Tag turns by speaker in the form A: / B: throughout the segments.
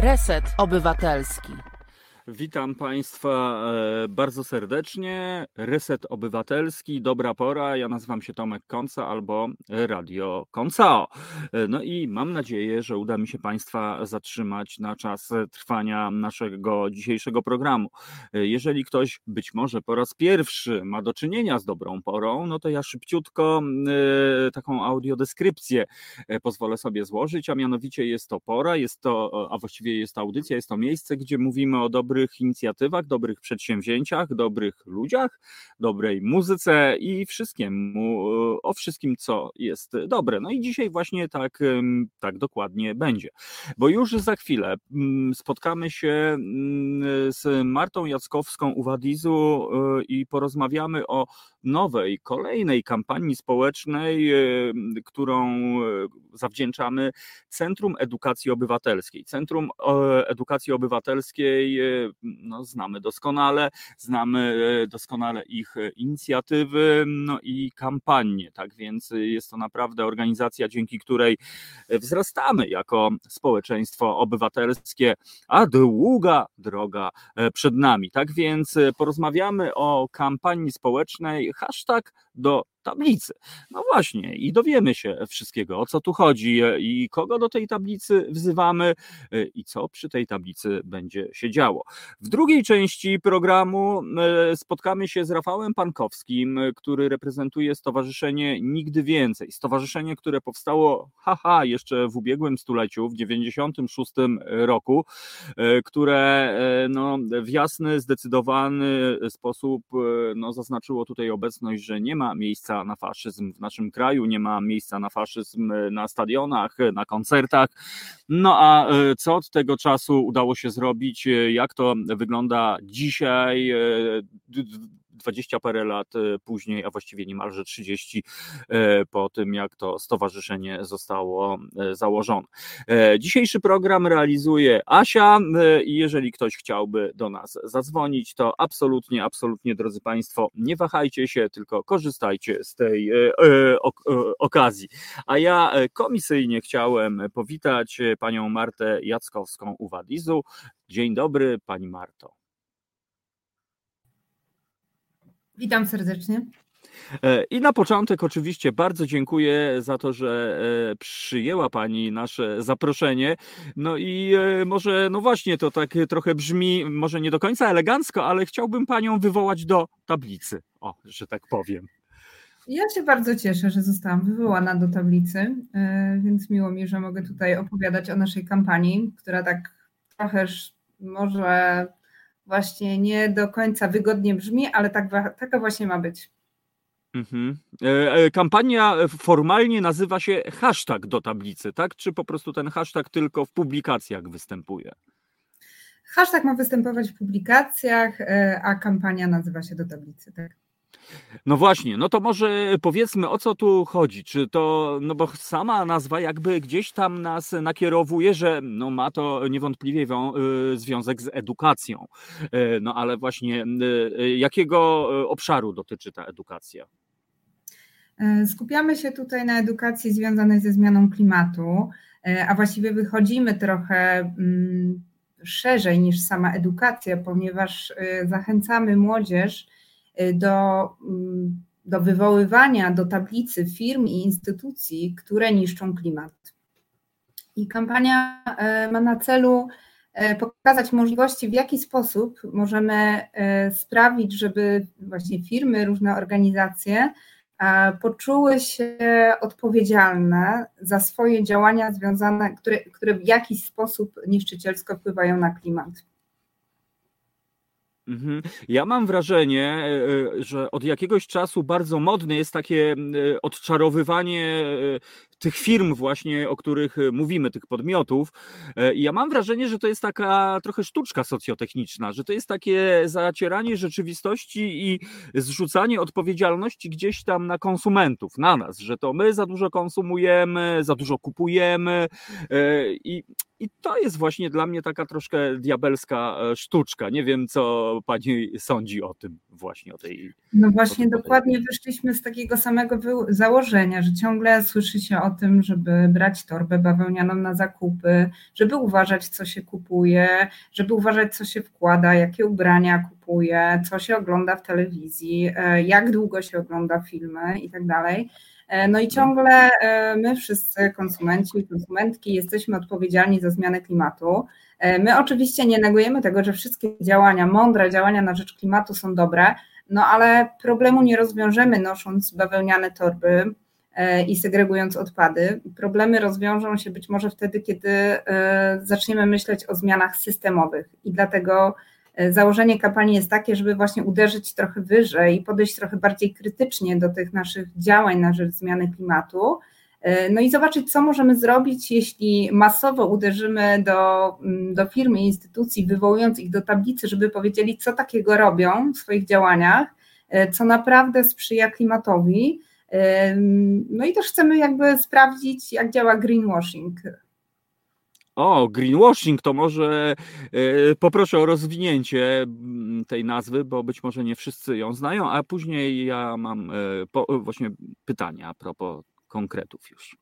A: Reset Obywatelski.
B: Witam Państwa e, bardzo serdecznie. Reset Obywatelski, dobra pora. Ja nazywam się Tomek Konca albo Radio Koncao. E, no i mam nadzieję, że uda mi się Państwa zatrzymać na czas trwania naszego dzisiejszego programu. E, jeżeli ktoś być może po raz pierwszy ma do czynienia z dobrą porą, no to ja szybciutko taką audiodeskrypcję pozwolę sobie złożyć, a mianowicie jest to pora, jest to, a właściwie jest to audycja, jest to miejsce, gdzie mówimy o dobrych dobrych inicjatywach, dobrych przedsięwzięciach, dobrych ludziach, dobrej muzyce i wszystkiemu, o wszystkim, co jest dobre. No i dzisiaj właśnie tak, tak dokładnie będzie, bo już za chwilę mm, spotkamy się mm, z Martą Jackowską Uwadizu y, i porozmawiamy o nowej, kolejnej kampanii społecznej, którą e, zawdzięczamy Centrum Edukacji Obywatelskiej. Centrum Edukacji Obywatelskiej e, no, znamy doskonale, znamy e, doskonale ich inicjatywy no i kampanie, tak więc jest to naprawdę organizacja, dzięki której wzrastamy jako społeczeństwo obywatelskie, a długa droga przed nami. Tak więc porozmawiamy o kampanii społecznej hashtag do tablicy. No właśnie, i dowiemy się wszystkiego, o co tu chodzi i kogo do tej tablicy wzywamy i co przy tej tablicy będzie się działo. W drugiej części programu e, spotkamy się z Rafałem Pankowskim, który reprezentuje Stowarzyszenie Nigdy Więcej. Stowarzyszenie, które powstało, haha, jeszcze w ubiegłym stuleciu, w 96 roku, e, które e, no, w jasny, zdecydowany sposób no, zaznaczyło tutaj obecność, że nie ma miejsca na faszyzm w naszym kraju, nie ma miejsca na faszyzm na stadionach, na koncertach. No a e, co od tego czasu udało się zrobić? Jak to wygląda dzisiaj? E, 20 parę lat e, później, a właściwie niemalże 30 e, po tym, jak to stowarzyszenie zostało e, założone. Dzisiejszy program realizuje Asia i jeżeli ktoś chciałby do nas zadzwonić, to absolutnie, absolutnie, drodzy Państwo, nie wahajcie się, tylko korzystajcie z tej okazji. A ja komisyjnie chciałem powitać panią Martę Jackowską Uwadizu. Dzień dobry, pani Marto.
C: Witam serdecznie.
B: E, I na początek oczywiście bardzo dziękuję za to, że e, przyjęła Pani nasze zaproszenie. No i e, może, no właśnie, to tak trochę brzmi, może nie do końca elegancko, ale chciałbym Panią wywołać do tablicy, o, że tak powiem.
C: Ja się bardzo cieszę, że zostałam wywołana do tablicy, więc miło mi, że mogę tutaj opowiadać o naszej kampanii, która tak trochę może właśnie nie do końca wygodnie brzmi, ale tak, taka właśnie ma być.
B: Mhm. E, e, kampania formalnie nazywa się hashtag do tablicy, tak? Czy po prostu ten hashtag tylko w publikacjach występuje?
C: Hashtag ma występować w publikacjach, e, a kampania nazywa się do tablicy, tak?
B: No właśnie, no to może powiedzmy o co tu chodzi. Czy to, no bo sama nazwa jakby gdzieś tam nas nakierowuje, że no ma to niewątpliwie y, związek z edukacją. Y, no ale właśnie y, jakiego obszaru dotyczy ta edukacja?
C: Skupiamy się tutaj na edukacji związanej ze zmianą klimatu, a właściwie wychodzimy trochę mm, szerzej niż sama edukacja, ponieważ zachęcamy młodzież do, mm, do wywoływania do tablicy firm i instytucji, które niszczą klimat. I kampania e, ma na celu e, pokazać możliwości, w jaki sposób możemy e, sprawić, żeby właśnie firmy, różne organizacje poczuły się odpowiedzialne za swoje działania związane, które, które w jakiś sposób niszczycielsko wpływają na klimat.
B: Mhm. Ja mam wrażenie, e, e, że od jakiegoś czasu bardzo modne jest takie e, odczarowywanie tych firm właśnie, o których mówimy, tych podmiotów. I ja mam wrażenie, że to jest taka trochę sztuczka socjotechniczna, że to jest takie zacieranie rzeczywistości i zrzucanie odpowiedzialności gdzieś tam na konsumentów, na nas, że to my za dużo konsumujemy, za dużo kupujemy i i to jest właśnie dla mnie taka troszkę diabelska e, sztuczka. Nie wiem, co pani sądzi o tym, właśnie o tej.
C: No właśnie, dokładnie wyszliśmy z takiego samego założenia, że ciągle słyszy się o o tym, żeby brać torbę bawełnianą na zakupy, żeby uważać, co się kupuje, żeby uważać, co się wkłada, jakie ubrania kupuje, co się ogląda w telewizji, e, jak długo się ogląda filmy i tak dalej. E, no i ciągle my wszyscy konsumenci i konsumentki jesteśmy odpowiedzialni za zmianę klimatu. My oczywiście nie negujemy tego, że wszystkie działania, mądre działania na rzecz klimatu są dobre, no ale problemu nie rozwiążemy nosząc bawełniane torby e, i segregując odpady. Problemy rozwiążą się być może wtedy, kiedy e, zaczniemy myśleć o zmianach systemowych i dlatego e, założenie kampanii jest takie, żeby właśnie uderzyć trochę wyżej i podejść trochę bardziej krytycznie do tych naszych działań na rzecz zmiany klimatu, E, no i zobaczyć, co możemy zrobić, jeśli masowo uderzymy do, mm, do firmy i instytucji, wywołując ich do tablicy, żeby powiedzieli, co takiego robią w swoich działaniach, e, co naprawdę sprzyja klimatowi. E, no i też chcemy jakby sprawdzić, jak działa greenwashing.
B: O, greenwashing to może poproszę o rozwinięcie tej nazwy, bo być może nie wszyscy ją znają, a później ja mam właśnie pytania a propos konkretów już?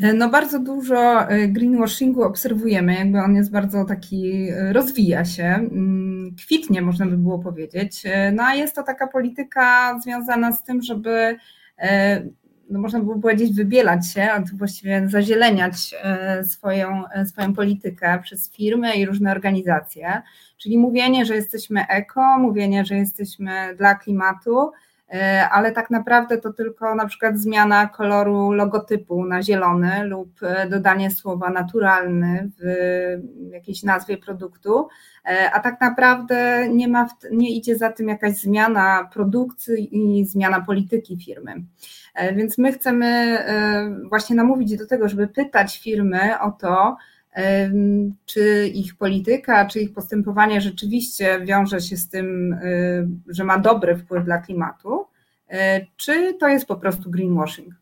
C: E, no bardzo dużo e, greenwashingu obserwujemy, jakby on jest bardzo taki, e, rozwija się, mm, kwitnie można by było powiedzieć. No a jest to taka polityka związana z tym, żeby no można by było powiedzieć wybielać się, a właściwie zazieleniać swoją, swoją politykę przez firmy i różne organizacje, czyli mówienie, że jesteśmy eko, mówienie, że jesteśmy dla klimatu, ale tak naprawdę to tylko na przykład zmiana koloru logotypu na zielony lub e, dodanie słowa naturalny w jakiejś nazwie produktu, e, a tak naprawdę nie, ma, nie idzie za tym jakaś zmiana produkcji i zmiana polityki firmy. Więc my chcemy właśnie namówić do tego, żeby pytać firmy o to, czy ich polityka, czy ich postępowanie rzeczywiście wiąże się z tym, y, że ma dobry wpływ dla klimatu, y, czy to jest po prostu greenwashing?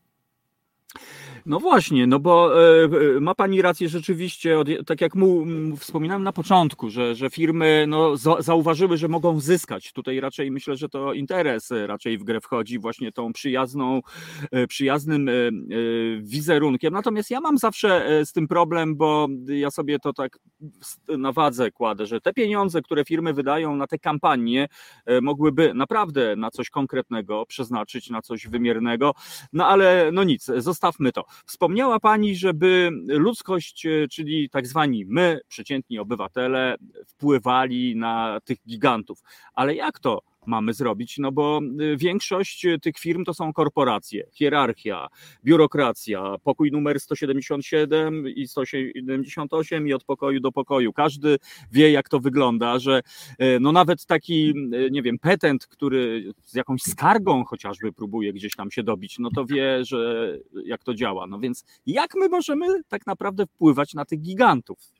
B: No właśnie, no bo e, e, ma Pani rację rzeczywiście, tak jak mu wspominałem na początku, że, że firmy no, zauważyły, że mogą zyskać. Tutaj raczej myślę, że to interes raczej w grę wchodzi właśnie tą przyjazną, e, przyjaznym wizerunkiem. Natomiast ja mam zawsze z tym problem, bo ja sobie to tak na wadze kładę, że te pieniądze, które firmy wydają na te kampanie, mogłyby naprawdę na coś konkretnego przeznaczyć, na coś wymiernego. No ale no nic, zostawmy to. Wspomniała Pani, żeby ludzkość, e, czyli tak zwani my, przeciętni obywatele, wpływali na tych gigantów. Ale jak to? Mamy zrobić, no bo y, większość y, tych firm to są korporacje, hierarchia, biurokracja, pokój numer 177 i 178 i od pokoju do pokoju. Każdy wie, jak to wygląda, że y, no nawet taki, nie wiem, petent, który z jakąś skargą chociażby próbuje gdzieś tam się dobić, no to wie, że jak to działa. No więc jak my możemy tak naprawdę wpływać na tych gigantów?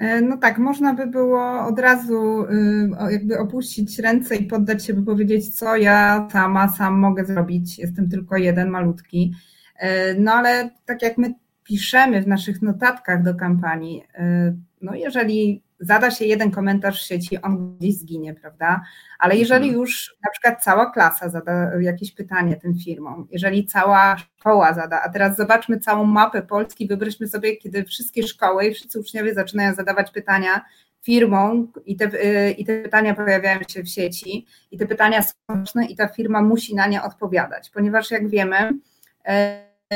C: E, no tak, można by było od razu y, jakby opuścić ręce i poddać się, by powiedzieć, co ja sama, sam mogę zrobić. Jestem tylko jeden malutki. E, no ale tak jak my piszemy w naszych notatkach do kampanii, e, no jeżeli zada się jeden komentarz w sieci, on gdzieś zginie, prawda? Ale jeżeli mhm. już na przykład cała klasa zada jakieś pytanie tym firmom, jeżeli cała szkoła zada, a teraz zobaczmy całą mapę Polski, wyobraźmy sobie, kiedy wszystkie szkoły i wszyscy uczniowie zaczynają zadawać pytania firmom i te, y, i te pytania pojawiają się w sieci i te pytania są ważne i ta firma musi na nie odpowiadać, ponieważ jak wiemy,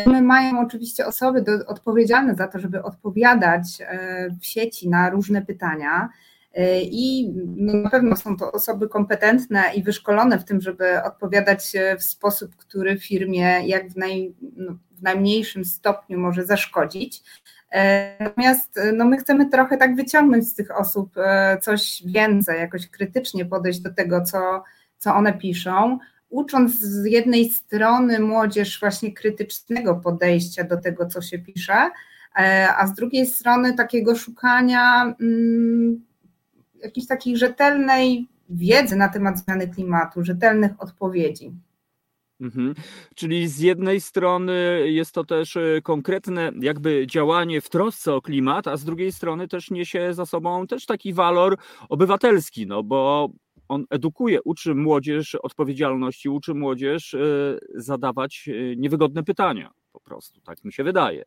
C: My mają oczywiście osoby do, odpowiedzialne za to, żeby odpowiadać e, w sieci na różne pytania. E, I na pewno są to osoby kompetentne i wyszkolone w tym, żeby odpowiadać w sposób, który firmie jak w, naj, no, w najmniejszym stopniu może zaszkodzić. E, natomiast no, my chcemy trochę tak wyciągnąć z tych osób coś więcej, jakoś krytycznie podejść do tego, co, co one piszą, ucząc z jednej strony młodzież właśnie krytycznego podejścia do tego, co się pisze, e, a z drugiej strony takiego szukania mm, jakiejś takiej rzetelnej wiedzy na temat zmiany klimatu, rzetelnych odpowiedzi.
B: Mhm. Czyli z jednej strony jest to też e, konkretne jakby działanie w trosce o klimat, a z drugiej strony też niesie za sobą też taki walor obywatelski, no bo on edukuje, uczy młodzież odpowiedzialności, uczy młodzież zadawać niewygodne pytania po prostu, tak mi się wydaje.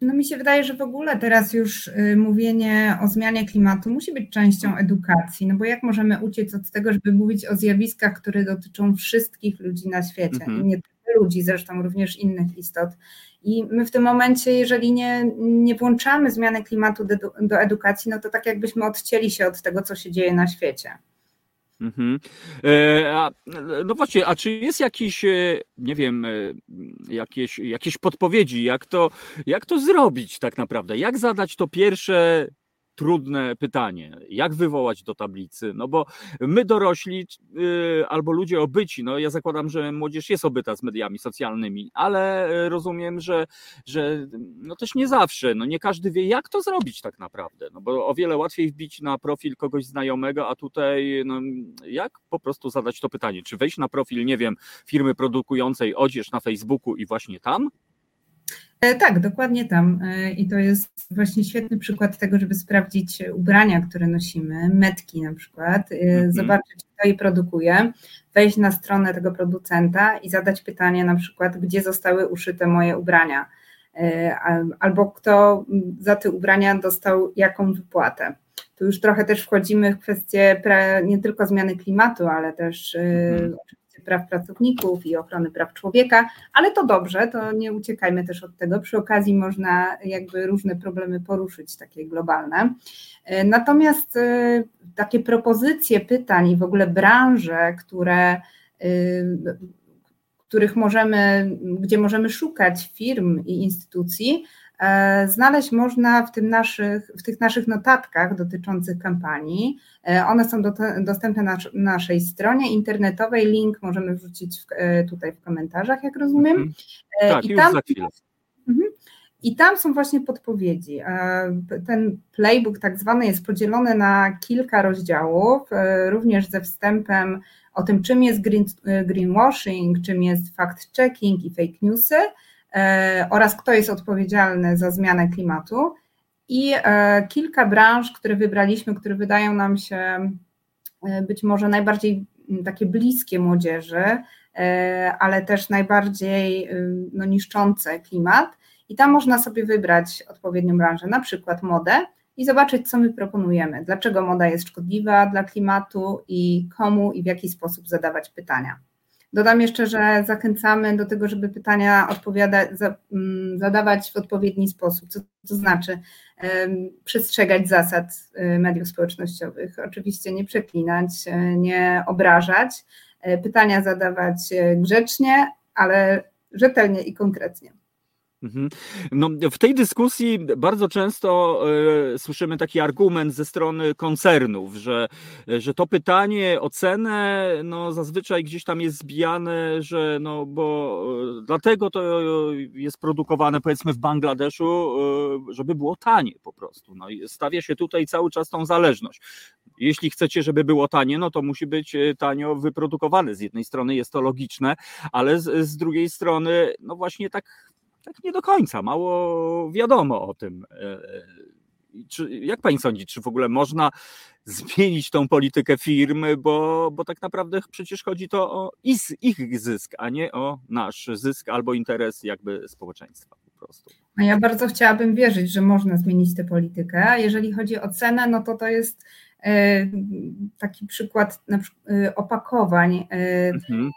C: No mi się wydaje, że w ogóle teraz już y, mówienie o zmianie klimatu musi być częścią edukacji, no bo jak możemy uciec od tego, żeby mówić o zjawiskach, które dotyczą wszystkich ludzi na świecie, mhm. nie tylko ludzi, zresztą również innych istot. I my w tym momencie, jeżeli nie, nie włączamy zmiany klimatu do, do edukacji, no to tak jakbyśmy odcięli się od tego, co się dzieje na świecie.
B: Mhm. E, a, no właśnie, a czy jest jakiś, e, nie wiem, e, jakieś, jakieś podpowiedzi, jak to, jak to zrobić tak naprawdę? Jak zadać to pierwsze trudne pytanie, jak wywołać do tablicy, no bo my dorośli yy, albo ludzie obyci, no ja zakładam, że młodzież jest obyta z mediami socjalnymi, ale rozumiem, że, że no też nie zawsze, no nie każdy wie jak to zrobić tak naprawdę, no bo o wiele łatwiej wbić na profil kogoś znajomego, a tutaj no, jak po prostu zadać to pytanie, czy wejść na profil, nie wiem, firmy produkującej odzież na Facebooku i właśnie tam
C: tak, dokładnie tam. E, I to jest właśnie świetny przykład tego, żeby sprawdzić ubrania, które nosimy, metki na przykład, mm -hmm. zobaczyć, kto je produkuje, wejść na stronę tego producenta i zadać pytanie na przykład, gdzie zostały uszyte moje ubrania, albo kto za te ubrania dostał jaką wypłatę. Tu już trochę też wchodzimy w kwestię nie tylko zmiany klimatu, ale też mm -hmm praw pracowników i ochrony praw człowieka, ale to dobrze, to nie uciekajmy też od tego. Przy okazji można jakby różne problemy poruszyć, takie globalne. E, natomiast e, takie propozycje pytań i w ogóle branże, które e, których możemy, gdzie możemy szukać firm i instytucji, znaleźć można w, tym naszych, w tych naszych notatkach dotyczących kampanii. E, one są do, dostępne na naszej stronie internetowej. Link możemy wrzucić w, e, tutaj w komentarzach, jak rozumiem. Mhm.
B: Tak, I już tam, za chwilę. Mhm.
C: I tam są właśnie podpowiedzi. Ten playbook tak zwany jest podzielony na kilka rozdziałów, również ze wstępem o tym, czym jest green, greenwashing, czym jest fact-checking i fake newsy E, oraz kto jest odpowiedzialny za zmianę klimatu. I e, kilka branż, które wybraliśmy, które wydają nam się e, być może najbardziej takie bliskie młodzieży, ale też najbardziej no, niszczące klimat. I tam można sobie wybrać odpowiednią branżę, na przykład modę, i zobaczyć, co my proponujemy, dlaczego moda jest szkodliwa dla klimatu i komu i w jaki sposób zadawać pytania. Dodam jeszcze, że zachęcamy do tego, żeby pytania odpowiada, mm, zadawać w odpowiedni sposób, co to znaczy przestrzegać zasad y, mediów społecznościowych. Oczywiście nie przeklinać, y, nie obrażać, y, pytania zadawać grzecznie, ale rzetelnie i konkretnie.
B: Mhm. No, w tej dyskusji bardzo często y, słyszymy taki argument ze strony koncernów, że, że to pytanie o cenę no, zazwyczaj gdzieś tam jest zbijane, że no, bo y, dlatego to jest produkowane powiedzmy w Bangladeszu, y, żeby było tanie po prostu. No, i stawia się tutaj cały czas tą zależność. Jeśli chcecie, żeby było tanie, no to musi być tanio wyprodukowane. Z jednej strony jest to logiczne, ale z, z drugiej strony, no właśnie tak tak nie do końca, mało wiadomo o tym. E, e, czy, jak pani sądzi, czy w ogóle można zmienić tą politykę firmy, bo, bo tak naprawdę przecież chodzi to o ich zysk, a nie o nasz zysk albo interes jakby społeczeństwa po prostu.
C: A ja bardzo chciałabym wierzyć, że można zmienić tę politykę. A jeżeli chodzi o cenę, no to to jest e, taki przykład opakowań. Mhm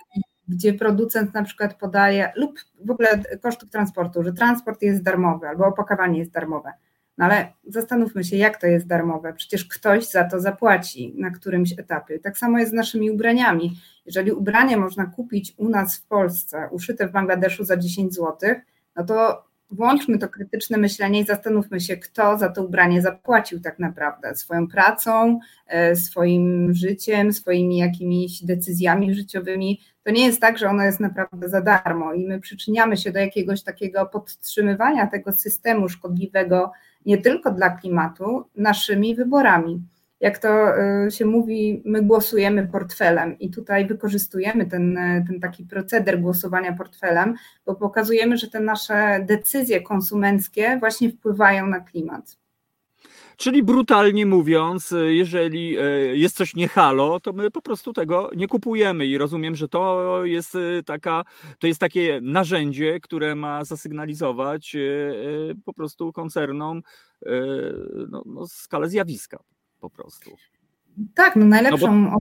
C: gdzie producent na przykład podaje, lub w ogóle kosztów transportu, że transport jest darmowy albo opakowanie jest darmowe. No ale zastanówmy się, jak to jest darmowe. Przecież ktoś za to zapłaci na którymś etapie. Tak samo jest z naszymi ubraniami. Jeżeli ubranie można kupić u nas w Polsce, uszyte w Bangladeszu za 10 zł, no to włączmy to krytyczne myślenie i zastanówmy się, kto za to ubranie zapłacił tak naprawdę swoją pracą, e, swoim życiem, swoimi jakimiś decyzjami życiowymi. To nie jest tak, że ono jest naprawdę za darmo i my przyczyniamy się do jakiegoś takiego podtrzymywania tego systemu szkodliwego nie tylko dla klimatu, naszymi wyborami jak to y, się mówi, my głosujemy portfelem i tutaj wykorzystujemy ten, ten taki proceder głosowania portfelem, bo pokazujemy, że te nasze decyzje konsumenckie właśnie wpływają na klimat.
B: Czyli brutalnie mówiąc, jeżeli jest coś nie halo, to my po prostu tego nie kupujemy i rozumiem, że to jest taka, to jest takie narzędzie, które ma zasygnalizować po prostu koncernom no, no, skalę zjawiska po prostu.
C: Tak, no najlepszą no bo...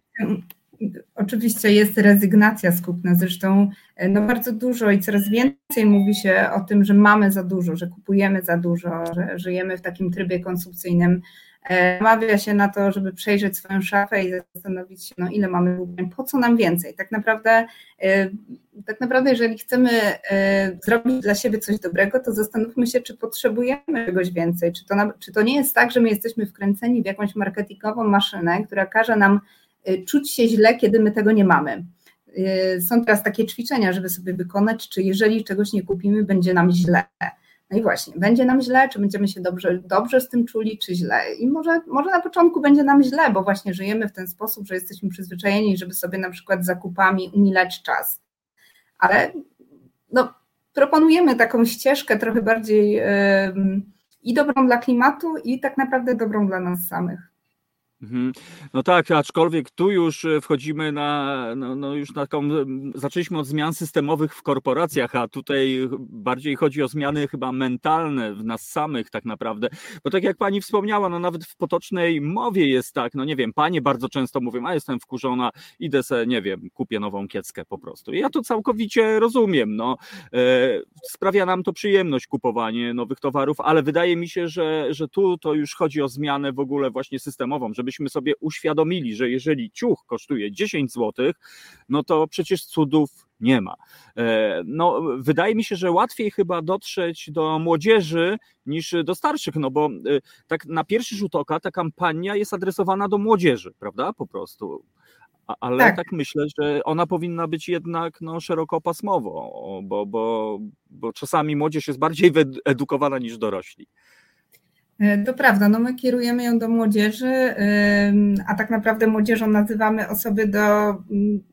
C: Oczywiście jest rezygnacja z kupna, zresztą e, no bardzo dużo i coraz więcej mówi się o tym, że mamy za dużo, że kupujemy za dużo, że żyjemy w takim trybie konsumpcyjnym. E, namawia się na to, żeby przejrzeć swoją szafę i zastanowić się, no ile mamy po co nam więcej. Tak naprawdę, e, tak naprawdę, jeżeli chcemy zrobić dla siebie coś dobrego, to zastanówmy się, czy potrzebujemy czegoś więcej. Czy to, czy to nie jest tak, że my jesteśmy wkręceni w jakąś marketingową maszynę, która każe nam czuć się źle, kiedy my tego nie mamy. Są teraz takie ćwiczenia, żeby sobie wykonać, czy jeżeli czegoś nie kupimy, będzie nam źle. No i właśnie, będzie nam źle, czy będziemy się dobrze, dobrze z tym czuli, czy źle. I może, może na początku będzie nam źle, bo właśnie żyjemy w ten sposób, że jesteśmy przyzwyczajeni, żeby sobie na przykład zakupami umilać czas. Ale no, proponujemy taką ścieżkę trochę bardziej yy, i dobrą dla klimatu, i tak naprawdę dobrą dla nas samych.
B: Mhm. No tak, aczkolwiek tu już e, wchodzimy na, no, no już taką, zaczęliśmy od zmian systemowych w korporacjach, a tutaj bardziej chodzi o zmiany chyba mentalne w nas samych tak naprawdę, bo tak jak pani wspomniała, no nawet w potocznej mowie jest tak, no nie wiem, panie bardzo często mówią, a jestem wkurzona, idę se, nie wiem, kupię nową kieckę po prostu. I ja to całkowicie rozumiem, no e, sprawia nam to przyjemność kupowanie nowych towarów, ale wydaje mi się, że, że tu to już chodzi o zmianę w ogóle właśnie systemową, żeby żebyśmy sobie uświadomili, że jeżeli ciuch kosztuje 10 zł, no to przecież cudów nie ma. E, no, wydaje mi się, że łatwiej chyba dotrzeć do młodzieży niż do starszych, no bo e, tak na pierwszy rzut oka ta kampania jest adresowana do młodzieży, prawda? Po prostu. Ale tak. tak myślę, że ona powinna być jednak no, szerokopasmowo, bo, bo, bo czasami młodzież jest bardziej wyedukowana niż dorośli.
C: E, to prawda, no my kierujemy ją do młodzieży, a tak naprawdę młodzieżą nazywamy osoby do,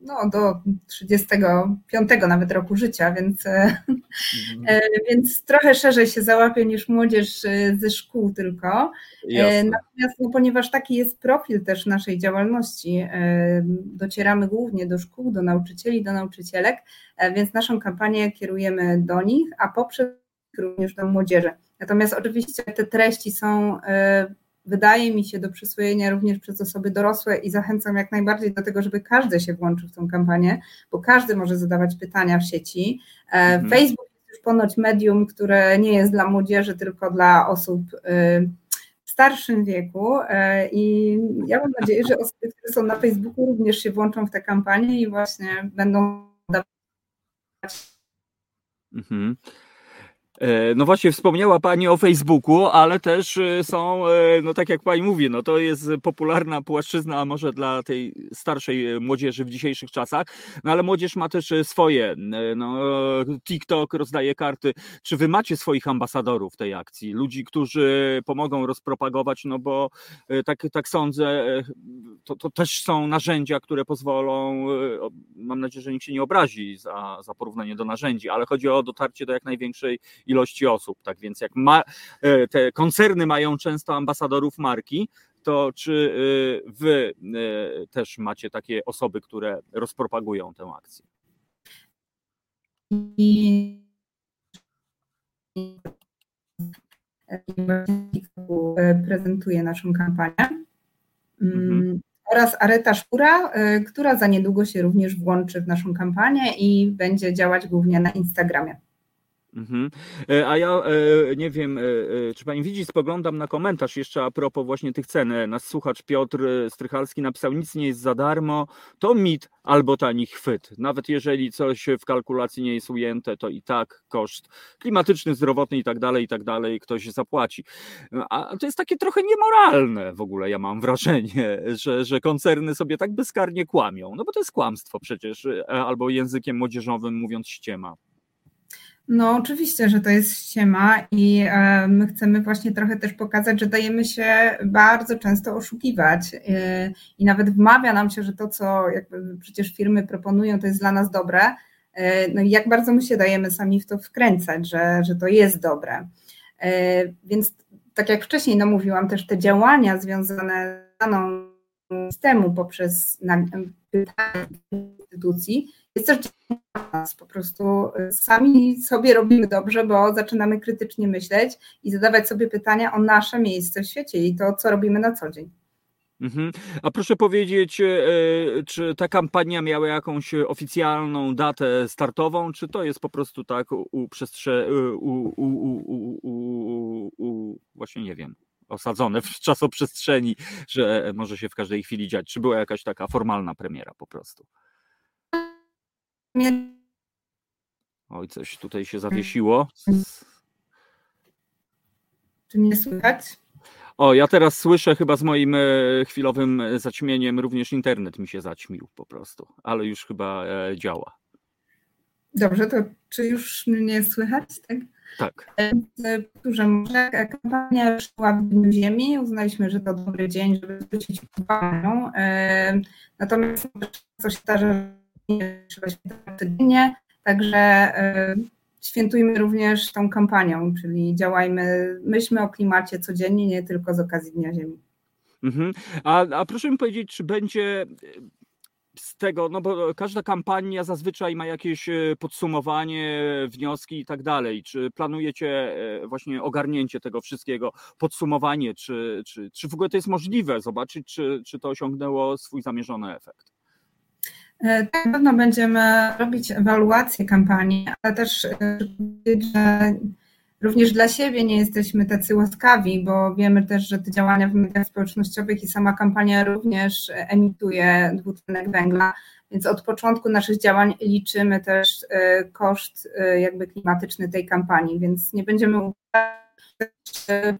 C: no, do 35 nawet roku życia, więc, e, mhm. więc trochę szerzej się załapie niż młodzież e, ze szkół tylko. Jasne. Natomiast no, ponieważ taki jest profil też naszej działalności, docieramy głównie do szkół, do nauczycieli, do nauczycielek, więc naszą kampanię kierujemy do nich, a poprzez również do młodzieży. Natomiast oczywiście te treści są, e, wydaje mi się, do przyswojenia również przez osoby dorosłe i zachęcam jak najbardziej do tego, żeby każdy się włączył w tą kampanię, bo każdy może zadawać pytania w sieci. E, mhm. Facebook jest już ponoć medium, które nie jest dla młodzieży, tylko dla osób e, w starszym wieku i ja mam nadzieję, że osoby, które są na Facebooku również się włączą w tę kampanię i właśnie będą dawać
B: mhm. E, no właśnie wspomniała Pani o Facebooku, ale też e, są, e, no tak jak Pani mówi, no to jest popularna płaszczyzna może dla tej starszej młodzieży w dzisiejszych czasach, no ale młodzież ma też swoje, no TikTok rozdaje karty. Czy Wy macie swoich ambasadorów tej akcji? Ludzi, którzy pomogą rozpropagować, no bo tak, tak sądzę, to, to też są narzędzia, które pozwolą, mam nadzieję, że nikt się nie obrazi za, za porównanie do narzędzi, ale chodzi o dotarcie do jak największej ilości osób. Tak więc jak ma, e, te koncerny mają często ambasadorów marki, to czy e, wy e, też macie takie osoby, które rozpropagują tę akcję?
C: Prezentuje naszą kampanię. Mm, mhm. Oraz Areta Szpura, która za niedługo się również włączy w naszą kampanię i będzie działać głównie na Instagramie.
B: Mhm. E, a ja e, nie wiem, e, czy pani widzi, spoglądam na komentarz jeszcze a propos właśnie tych cen. Nasz słuchacz Piotr Strychalski napisał, nic nie jest za darmo, to mit albo tani chwyt. Nawet jeżeli coś w kalkulacji nie jest ujęte, to i tak koszt klimatyczny, zdrowotny i tak dalej, i tak dalej, ktoś zapłaci. A to jest takie trochę niemoralne w ogóle, ja mam wrażenie, że, że koncerny sobie tak bezkarnie kłamią. No bo to jest kłamstwo przecież, albo językiem młodzieżowym mówiąc ściema.
C: No, oczywiście, że to jest ściema i e, my chcemy właśnie trochę też pokazać, że dajemy się bardzo często oszukiwać e, i nawet wmawia nam się, że to, co jakby przecież firmy proponują, to jest dla nas dobre. E, no i jak bardzo my się dajemy sami w to wkręcać, że, że to jest dobre. Więc tak jak wcześniej no mówiłam, też te działania związane z daną systemu poprzez pytania instytucji jest też nas. Po prostu sami sobie robimy dobrze, bo zaczynamy krytycznie myśleć i zadawać sobie pytania o nasze miejsce w świecie i to, co robimy na co dzień.
B: Mhm. A proszę powiedzieć, e, czy ta kampania miała jakąś oficjalną datę startową, czy to jest po prostu tak u, przestrze, u, u, u, właśnie nie wiem, osadzone w czasoprzestrzeni, że może się w każdej chwili dziać? Czy była jakaś taka formalna premiera po prostu? Oj, coś tutaj się zawiesiło.
C: Czy mnie słychać?
B: O, ja teraz słyszę chyba z moim e, chwilowym e, zaćmieniem, również internet mi się zaćmił po prostu, ale już chyba e, działa.
C: Dobrze, to czy już mnie słychać? Tak.
B: Tak.
C: Powtórzę, może kampania szła w Dniu Ziemi, uznaliśmy, że to dobry dzień, żeby zwrócić uwagę. Natomiast coś się zdarza, trzeba codziennie, także świętujmy również tą kampanią, czyli działajmy, myślmy o klimacie codziennie, nie tylko z okazji Dnia Ziemi.
B: Mhm. A, a proszę mi powiedzieć, czy będzie e, z tego, no bo każda kampania zazwyczaj ma jakieś e, podsumowanie, wnioski i tak dalej. Czy planujecie e, właśnie ogarnięcie tego wszystkiego, podsumowanie, czy, czy, czy w ogóle to jest możliwe, zobaczyć, czy, czy to osiągnęło swój zamierzony efekt?
C: E, tak, pewno będziemy robić ewaluację kampanii, ale też e, że również dla siebie nie jesteśmy tacy łaskawi, bo wiemy też, że te działania w mediach społecznościowych i sama kampania również emituje dwutlenek węgla, więc od początku naszych działań liczymy też e, koszt jakby klimatyczny tej kampanii, więc nie będziemy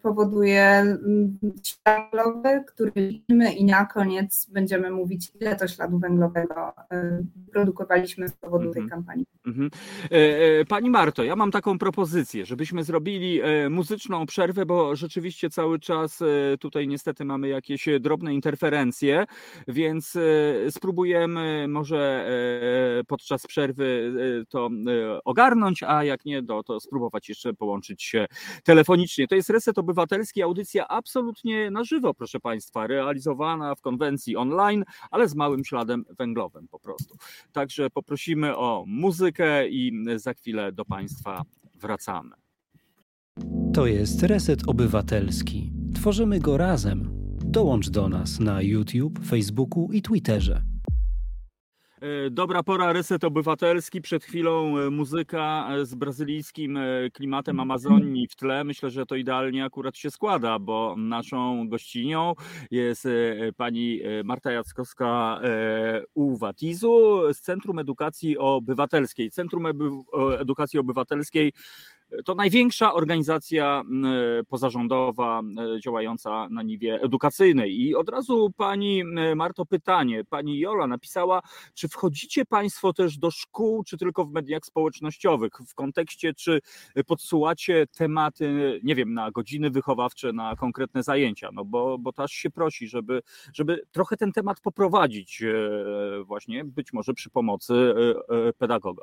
C: powoduje mm, ślad węglowy, który liczymy i na koniec będziemy mówić, ile to śladu węglowego y, produkowaliśmy z powodu tej mhm. kampanii.
B: E, e, pani Marto, ja mam taką propozycję, żebyśmy zrobili e, muzyczną przerwę, bo rzeczywiście cały czas tutaj niestety mamy jakieś drobne interferencje, więc spróbujemy może podczas przerwy to ogarnąć, a jak nie, to, to spróbować jeszcze połączyć się telefonicznie. To jest Reset Obywatelski, audycja absolutnie na żywo, proszę Państwa, realizowana w konwencji online, ale z małym śladem węglowym po prostu. Także poprosimy o muzykę i za chwilę do Państwa wracamy.
D: To jest Reset Obywatelski. Tworzymy go razem. Dołącz do nas na YouTube, Facebooku i Twitterze.
B: E, dobra pora, reset obywatelski. Przed chwilą e, muzyka e, z brazylijskim klimatem Amazonii w tle. Myślę, że to idealnie akurat się składa, bo naszą gościnią jest pani Marta Jackowska u Watizu z Centrum Edukacji Obywatelskiej. Centrum Edukacji Obywatelskiej to największa organizacja pozarządowa działająca na niwie edukacyjnej. I od razu pani Marto pytanie. Pani Jola napisała, czy wchodzicie Państwo też do szkół, czy tylko w mediach społecznościowych? W kontekście, czy podsułacie tematy, nie wiem, na godziny wychowawcze, na konkretne zajęcia? No bo, bo też się prosi, żeby, żeby trochę ten temat poprowadzić, e, właśnie być może przy pomocy e, e, pedagoga.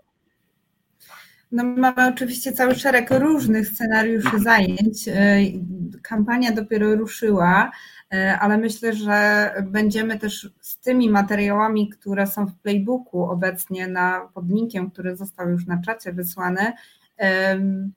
C: No, mamy oczywiście cały szereg różnych scenariuszy zajęć. E, kampania dopiero ruszyła, e, ale myślę, że będziemy też z tymi materiałami, które są w playbooku obecnie na podlinkiem, który został już na czacie wysłany,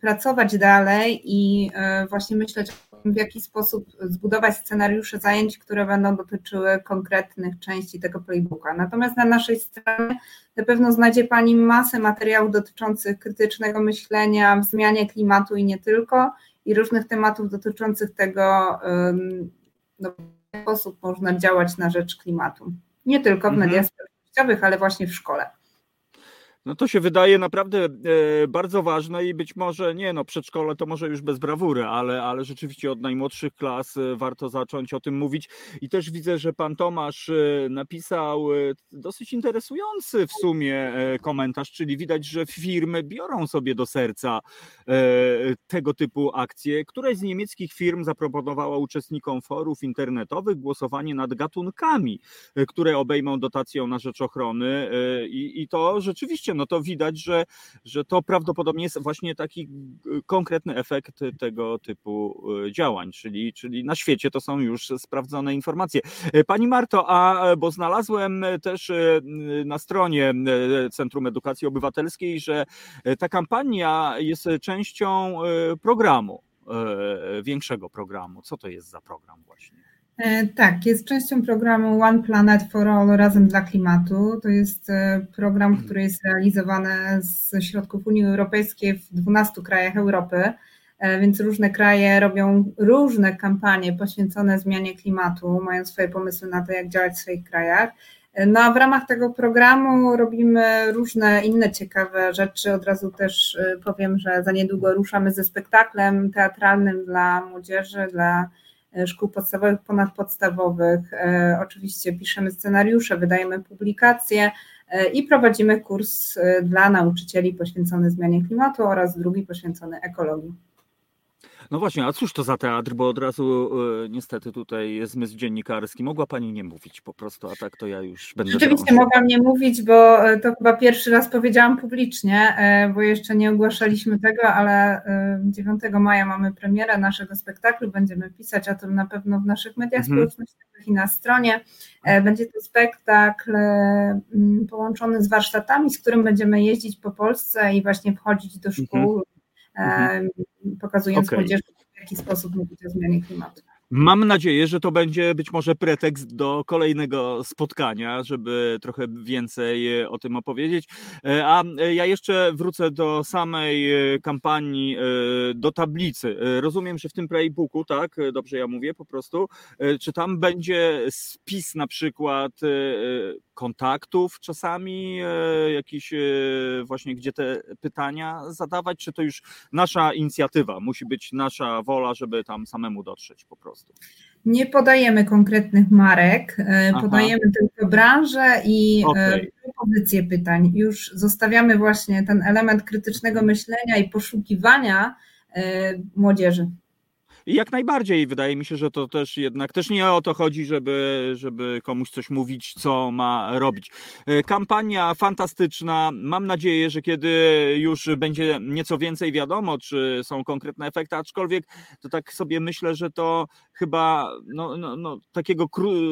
C: pracować dalej i e, właśnie myśleć w jaki sposób zbudować scenariusze zajęć, które będą dotyczyły konkretnych części tego playbooka. Natomiast na naszej stronie na pewno znajdzie Pani masę materiałów dotyczących krytycznego myślenia, zmianie klimatu i nie tylko, i różnych tematów dotyczących tego, no, w jaki sposób można działać na rzecz klimatu. Nie tylko w mhm. mediach społecznościowych, ale właśnie w szkole.
B: No to się wydaje naprawdę e, bardzo ważne i być może nie, no przedszkole to może już bez brawury, ale, ale rzeczywiście od najmłodszych klas e, warto zacząć o tym mówić. I też widzę, że pan Tomasz e, napisał dosyć interesujący w sumie komentarz, czyli widać, że firmy biorą sobie do serca tego typu akcje. Któraś z niemieckich firm zaproponowała uczestnikom forów internetowych głosowanie nad gatunkami, które obejmą dotacją na rzecz ochrony i, i to rzeczywiście no to widać, że, że to prawdopodobnie jest właśnie taki konkretny efekt tego typu działań, czyli, czyli na świecie to są już sprawdzone informacje. Pani Marto, a bo znalazłem też na stronie Centrum Edukacji Obywatelskiej, że ta kampania jest częścią programu, większego programu. Co to jest za program właśnie?
C: E, tak, jest częścią programu One Planet for All Razem dla Klimatu. To jest e, program, mhm. który jest realizowany ze środków Unii Europejskiej w 12 krajach Europy, e, więc różne kraje robią różne kampanie poświęcone zmianie klimatu, mają swoje pomysły na to, jak działać w swoich krajach. No a w ramach tego programu robimy różne inne ciekawe rzeczy. Od razu też powiem, że za niedługo ruszamy ze spektaklem teatralnym dla młodzieży, dla szkół podstawowych, ponadpodstawowych. E, oczywiście piszemy scenariusze, wydajemy publikacje e, i prowadzimy kurs dla nauczycieli poświęcony zmianie klimatu oraz drugi poświęcony ekologii.
B: No właśnie, a cóż to za teatr, bo od razu y, niestety tutaj jest zmysł dziennikarski. Mogła pani nie mówić po prostu, a tak to ja już będę.
C: Rzeczywiście mogłam nie mówić, bo to chyba pierwszy raz powiedziałam publicznie, bo jeszcze nie ogłaszaliśmy tego, ale 9 maja mamy premierę naszego spektaklu. Będziemy pisać o tym na pewno w naszych mediach mhm. społecznościowych i na stronie. Będzie to spektakl połączony z warsztatami, z którym będziemy jeździć po Polsce i właśnie wchodzić do szkół. Mhm Mhm. Pokazując okay. młodzieży, w jaki sposób mówić o zmianie klimatu.
B: Mam nadzieję, że to będzie być może pretekst do kolejnego spotkania, żeby trochę więcej e, o tym opowiedzieć. E, a e, ja jeszcze wrócę do samej kampanii, do tablicy. Rozumiem, że w tym playbooku, tak, dobrze ja mówię po prostu, czy tam będzie spis na przykład kontaktów czasami, jakiś właśnie gdzie te pytania zadawać, czy to już nasza inicjatywa, musi być nasza wola, żeby tam samemu dotrzeć po prostu? Prostu?
C: Nie podajemy konkretnych marek, e, Aha. podajemy tylko branżę i e, okay. propozycje pytań. Już zostawiamy właśnie ten element krytycznego myślenia i poszukiwania e,
B: Jak najbardziej. Wydaje mi się, że to też jednak też nie o to chodzi, żeby, żeby komuś coś mówić, co ma robić. E, kampania fantastyczna. Mam nadzieję, że kiedy już będzie nieco więcej wiadomo, czy są konkretne efekty, aczkolwiek to tak sobie myślę, że to chyba no, no, no, takiego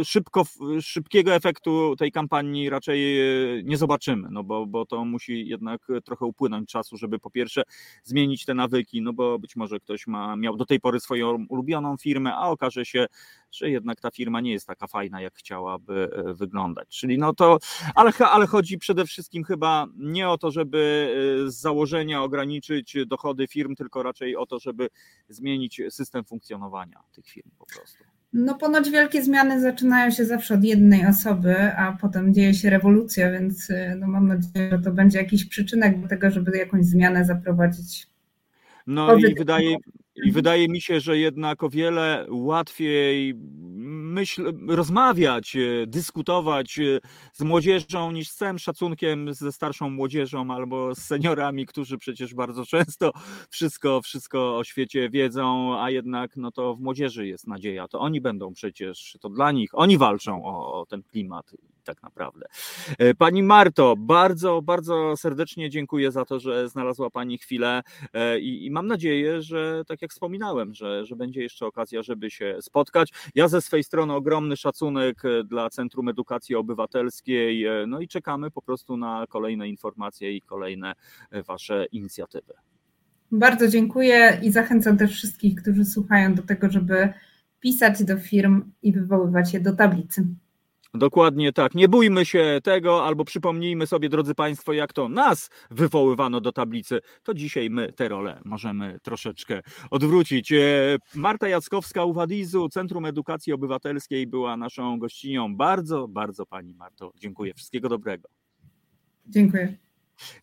B: szybko, szybkiego efektu tej kampanii raczej e, nie zobaczymy, no bo, bo to musi jednak trochę upłynąć czasu, żeby po pierwsze zmienić te nawyki, no bo być może ktoś ma, miał do tej pory swoje swoją ulubioną firmę, a okaże się, że jednak ta firma nie jest taka fajna, jak chciałaby e, wyglądać. Czyli no to, ale, ale chodzi przede wszystkim chyba nie o to, żeby e, z założenia ograniczyć dochody firm, tylko raczej o to, żeby zmienić system funkcjonowania tych firm po prostu.
C: No ponoć wielkie zmiany zaczynają się zawsze od jednej osoby, a potem dzieje się rewolucja, więc e, no mam nadzieję, że to będzie jakiś przyczynek do tego, żeby jakąś zmianę zaprowadzić.
B: No i wydaje, i wydaje mi się, że jednak o wiele łatwiej myśl, rozmawiać, e, dyskutować e, z młodzieżą niż z całym szacunkiem ze starszą młodzieżą albo z seniorami, którzy przecież bardzo często wszystko, wszystko o świecie wiedzą, a jednak no to w młodzieży jest nadzieja. To oni będą przecież, to dla nich, oni walczą o, o ten klimat tak naprawdę. E, pani Marto, bardzo, bardzo serdecznie dziękuję za to, że znalazła Pani chwilę e, i, i, mam nadzieję, że tak jak wspominałem, że, że będzie jeszcze okazja, żeby się spotkać. Ja ze swej strony ogromny szacunek e, dla Centrum Edukacji Obywatelskiej, no i czekamy po prostu na kolejne informacje i kolejne Wasze inicjatywy.
C: Bardzo dziękuję i zachęcam też wszystkich, którzy słuchają do tego, żeby pisać do firm i wywoływać je do tablicy.
B: Dokładnie tak. Nie bójmy się tego, albo przypomnijmy sobie, drodzy Państwo, jak to nas wywoływano do tablicy. To dzisiaj my tę rolę możemy troszeczkę odwrócić. E, Marta Jackowska Uwadizu, Centrum Edukacji Obywatelskiej, była naszą gościnią. Bardzo, bardzo Pani Marto dziękuję. Wszystkiego dobrego.
C: Dziękuję.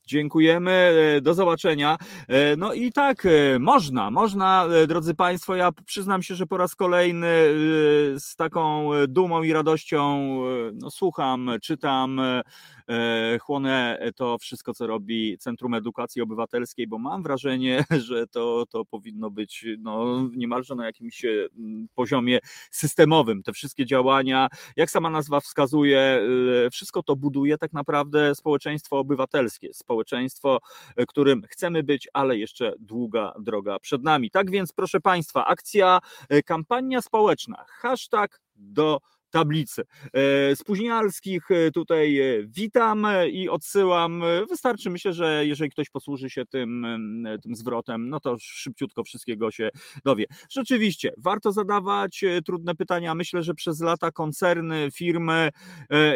B: Dziękujemy, e, do zobaczenia. E, no i tak, e, można, można, drodzy Państwo, ja przyznam się, że po raz kolejny z taką dumą i radością no, słucham, czytam chłonę to wszystko, co robi Centrum Edukacji Obywatelskiej, bo mam wrażenie, że to, to powinno być no, niemalże na jakimś poziomie systemowym. Te wszystkie działania, jak sama nazwa wskazuje, wszystko to buduje tak naprawdę społeczeństwo obywatelskie, społeczeństwo, którym chcemy być, ale jeszcze długa droga przed nami. Tak więc, proszę Państwa, akcja, kampania społeczna, hashtag do tablicy. E, Spóźnialskich e, tutaj e, witam i odsyłam. Wystarczy, myślę, że jeżeli ktoś posłuży się tym, tym zwrotem, no to szybciutko wszystkiego się dowie. Rzeczywiście, warto zadawać trudne pytania. Myślę, że przez lata koncerny, firmy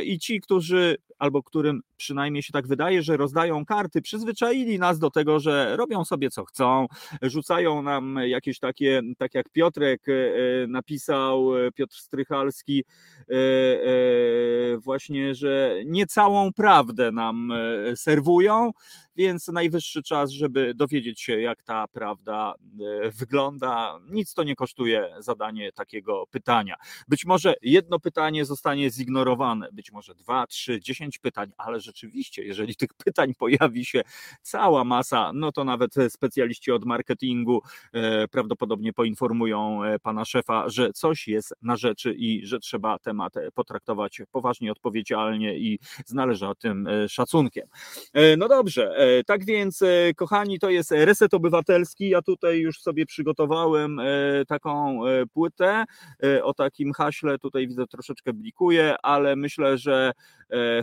B: i ci, którzy albo którym przynajmniej się tak wydaje, że rozdają karty, przyzwyczaili nas do tego, że robią sobie co chcą, rzucają nam jakieś takie, tak jak Piotrek napisał, Piotr Strychalski, E, e, właśnie, że niecałą prawdę nam e, serwują, więc najwyższy czas, żeby dowiedzieć się, jak ta prawda wygląda. Nic to nie kosztuje zadanie takiego pytania. Być może jedno pytanie zostanie zignorowane, być może dwa, trzy, dziesięć pytań, ale rzeczywiście, jeżeli tych pytań pojawi się cała masa, no to nawet specjaliści od marketingu prawdopodobnie poinformują pana szefa, że coś jest na rzeczy i że trzeba temat e, potraktować poważnie, odpowiedzialnie i z należnym e, szacunkiem. E, no dobrze, tak więc, kochani, to jest reset obywatelski. Ja tutaj już sobie przygotowałem taką płytę o takim haśle. Tutaj widzę troszeczkę blikuje, ale myślę, że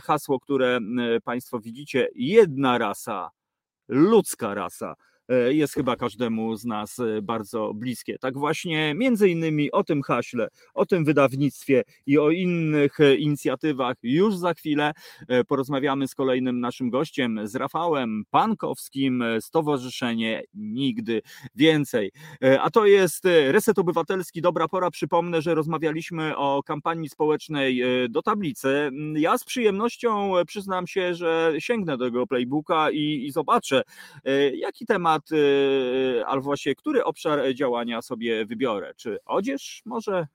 B: hasło, które Państwo widzicie, jedna rasa, ludzka rasa E, jest chyba każdemu z nas e, bardzo bliskie. Tak właśnie między innymi o tym haśle, o tym wydawnictwie i o innych e, inicjatywach już za chwilę porozmawiamy z kolejnym naszym gościem, z Rafałem Pankowskim, Stowarzyszenie Nigdy Więcej. A to jest Reset Obywatelski, dobra pora. Przypomnę, że rozmawialiśmy o kampanii społecznej do tablicy. Ja z przyjemnością przyznam się, że sięgnę do tego playbooka i, i zobaczę, jaki temat temat, y, albo właśnie który obszar działania sobie wybiorę. Czy odzież może,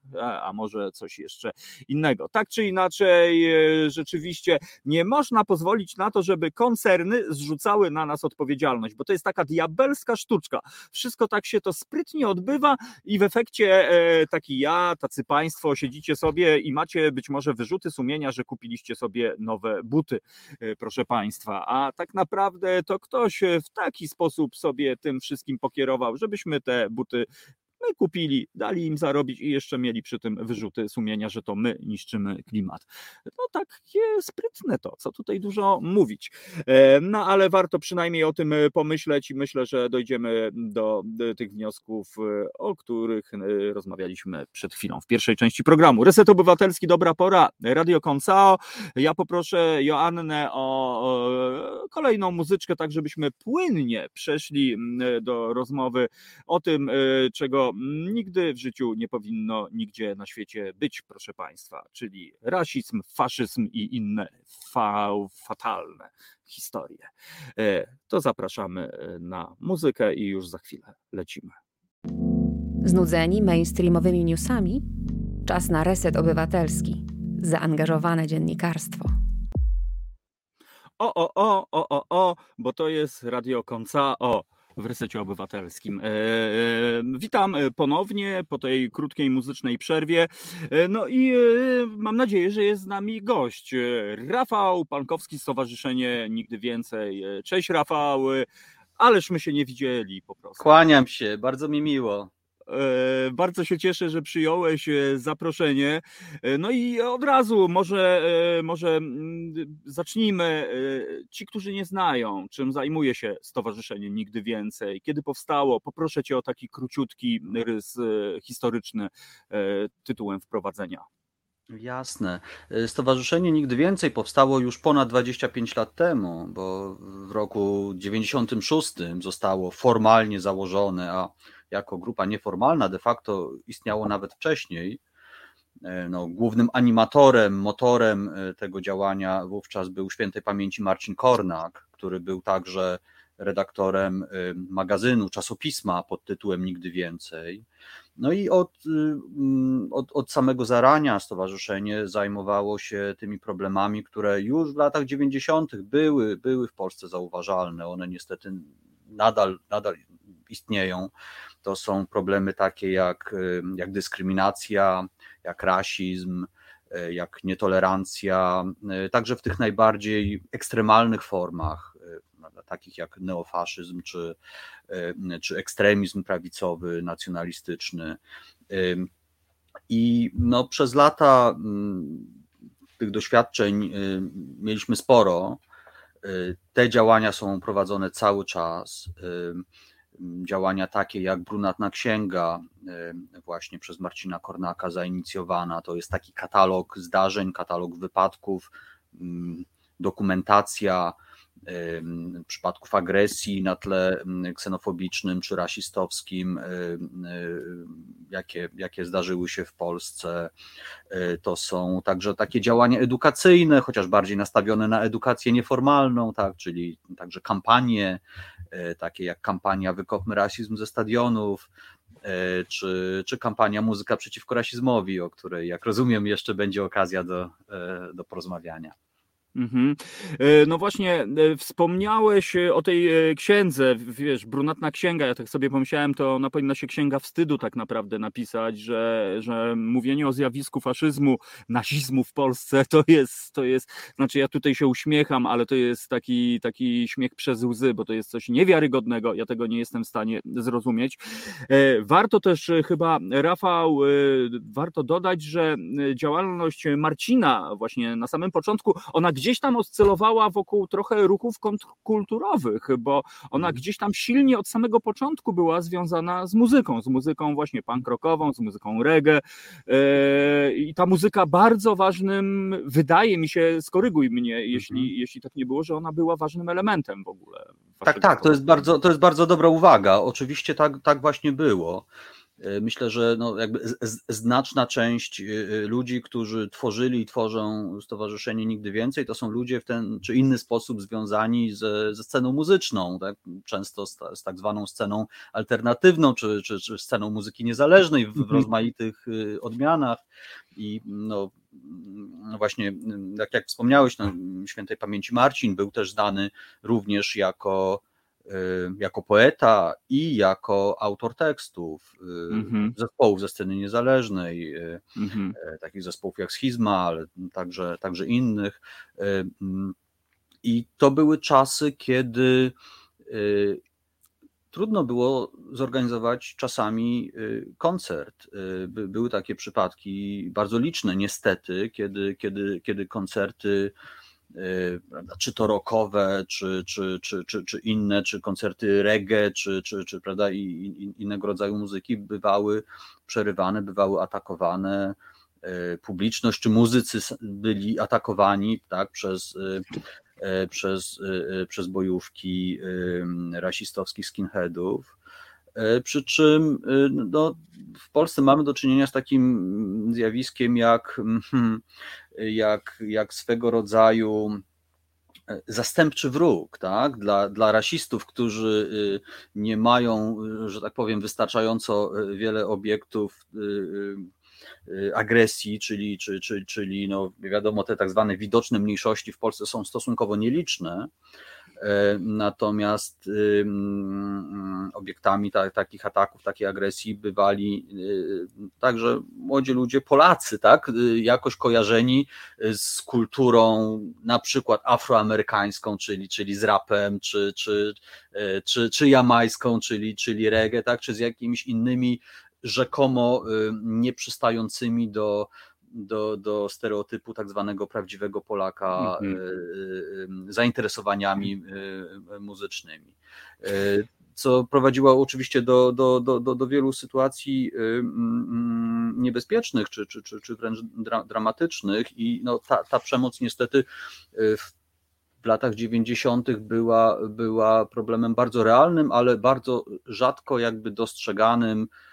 B: a może coś jeszcze innego. Tak czy inaczej, y, rzeczywiście nie można pozwolić na to, żeby koncerny zrzucały na nas odpowiedzialność, bo to jest taka diabelska sztuczka. Wszystko tak się to sprytnie odbywa i w efekcie e, taki ja, tacy państwo siedzicie sobie i macie być może wyrzuty sumienia, że kupiliście sobie nowe buty, e, proszę państwa, a tak naprawdę to ktoś w taki sposób sobie sobie tym wszystkim pokierował, żebyśmy te buty my kupili, dali im zarobić i jeszcze mieli przy tym wyrzuty sumienia, że to my niszczymy klimat. No takie sprytne to, co tutaj dużo mówić. E, no ale warto przynajmniej o tym pomyśleć i myślę, że dojdziemy do, tych wniosków, e, o których e, rozmawialiśmy przed chwilą w pierwszej części programu. Reset Obywatelski, dobra pora, Radio Koncao. Ja poproszę Joannę o kolejną muzyczkę, tak żebyśmy płynnie przeszli do rozmowy o tym, czego nigdy w życiu nie powinno nigdzie na świecie być, proszę Państwa, czyli rasizm, faszyzm i inne fa fatalne historie. E, to zapraszamy e, na muzykę i już za chwilę lecimy.
E: Znudzeni mainstreamowymi newsami? Czas na reset obywatelski. Zaangażowane dziennikarstwo.
B: O, o, o, o, o, o, bo to jest Radio Konca. O, w Resecie Obywatelskim. E, e, witam e, ponownie po tej krótkiej muzycznej przerwie. No i mam nadzieję, że jest z nami gość. Rafał Pankowski, Stowarzyszenie Nigdy Więcej. Cześć Rafał, ależ my się nie widzieli po prostu.
F: Kłaniam się, bardzo mi miło.
B: E, bardzo się cieszę, że przyjąłeś e, zaproszenie. E, no i od razu może, może mm, zacznijmy. Ci, którzy nie znają, czym zajmuje się Stowarzyszenie Nigdy Więcej, kiedy powstało, poproszę Cię o taki króciutki rys historyczny tytułem wprowadzenia.
F: Jasne. Stowarzyszenie Nigdy Więcej powstało już ponad 25 lat temu, bo w roku 96 zostało formalnie założone, a jako grupa nieformalna, de facto istniało nawet wcześniej. E, no, głównym animatorem, motorem e, tego działania wówczas był świętej pamięci Marcin Kornak, który był także redaktorem e, magazynu, czasopisma pod tytułem Nigdy Więcej. No i od, mm, od, od samego zarania stowarzyszenie zajmowało się tymi problemami, które już w latach 90. były, były w Polsce zauważalne. One niestety nadal, nadal istnieją. To są problemy takie jak, jak dyskryminacja, jak rasizm, jak nietolerancja, także w tych najbardziej ekstremalnych formach, takich jak neofaszyzm czy, czy ekstremizm prawicowy, nacjonalistyczny. I no, przez lata mm, tych doświadczeń mieliśmy sporo. Te działania są prowadzone cały czas. Działania takie jak Brunatna Księga, właśnie przez Marcina Kornaka zainicjowana. To jest taki katalog zdarzeń, katalog wypadków, dokumentacja przypadków agresji na tle ksenofobicznym czy rasistowskim, jakie, jakie zdarzyły się w Polsce. E, to są także takie działania edukacyjne, chociaż bardziej nastawione na edukację nieformalną, tak, czyli także kampanie, e, takie jak kampania Wykopmy rasizm ze stadionów, e, czy, czy kampania Muzyka przeciwko rasizmowi, o której, jak rozumiem, jeszcze będzie okazja do, do porozmawiania.
B: Mhm. E, no właśnie, e, wspomniałeś e, o tej księdze, wiesz, brunatna księga, ja tak sobie pomyślałem, to ona powinna się księga wstydu tak naprawdę napisać, że, że mówienie o zjawisku faszyzmu, nazizmu w Polsce to jest, to jest, znaczy ja tutaj się uśmiecham, ale to jest taki, taki śmiech przez łzy, bo to jest coś niewiarygodnego, ja tego nie jestem w stanie zrozumieć. Warto też chyba, Rafał, warto dodać, że działalność Marcina właśnie na samym początku, ona gdzieś gdzieś tam oscylowała wokół trochę ruchów kulturowych, bo ona mhm. gdzieś tam silnie od samego początku była związana z muzyką, z muzyką właśnie punk rockową, z muzyką reggae e, i ta muzyka bardzo ważnym, wydaje mi się, skoryguj mnie, jeśli, mhm. jeśli tak nie było, że ona była ważnym elementem w ogóle.
F: Tak, tak, to jest, bardzo, to jest bardzo dobra uwaga. Oczywiście tak, tak właśnie było. E, myślę, że no jakby znaczna część e, e, ludzi, którzy tworzyli i tworzą Stowarzyszenie Nigdy Więcej, to są ludzie w ten czy inny sposób związani ze, ze sceną muzyczną, tak? często z, z tak zwaną sceną alternatywną, czy, czy, czy sceną muzyki niezależnej w, w mhm. rozmaitych odmianach. I no, no właśnie, tak jak wspomniałeś, no, świętej pamięci Marcin był też znany również jako jako poeta i jako autor tekstów mm-hmm. zespołów ze sceny niezależnej, mm-hmm. takich zespołów jak Schizma, ale także, także innych. Mm, I to były czasy, kiedy trudno było zorganizować czasami koncert. Były takie przypadki bardzo liczne, niestety, kiedy, kiedy, kiedy koncerty Y, czy to rockowe, czy, czy, czy, czy, czy inne, czy koncerty reggae, czy, czy, czy prawda, i, i innego rodzaju muzyki bywały przerywane, bywały atakowane. Y, publiczność czy muzycy byli atakowani tak, przez, y, przez, przez bojówki rasistowskich skinheadów. Przy czym no, w Polsce mamy do czynienia z takim zjawiskiem jak hmm, jak, jak swego rodzaju e, zastępczy wróg tak? dla, dla rasistów, którzy y, nie mają, że tak powiem, wystarczająco e, wiele obiektów y, y, agresji, czyli, czyli, czyli, czyli no wiadomo, te tak zwane widoczne mniejszości w Polsce są stosunkowo nieliczne. E, natomiast obiektami ta, takich ataków, takiej agresji bywali y, także młodzi ludzie Polacy, tak, y, jakoś kojarzeni z kulturą na przykład afroamerykańską, czyli, czyli z rapem, czy, czy, czy, czy jamańską, czyli, czyli reggae, tak, czy z jakimiś innymi rzekomo y, nieprzystającymi do, do, do stereotypu tak zwanego prawdziwego Polaka mm -hmm. zainteresowaniami muzycznymi. Co prowadziło oczywiście do, do, do, do, wielu sytuacji niebezpiecznych czy, czy, czy, czy wręcz dramatycznych, i no, ta, ta przemoc niestety w latach 90. była, była problemem bardzo realnym, ale bardzo rzadko jakby dostrzeganym E,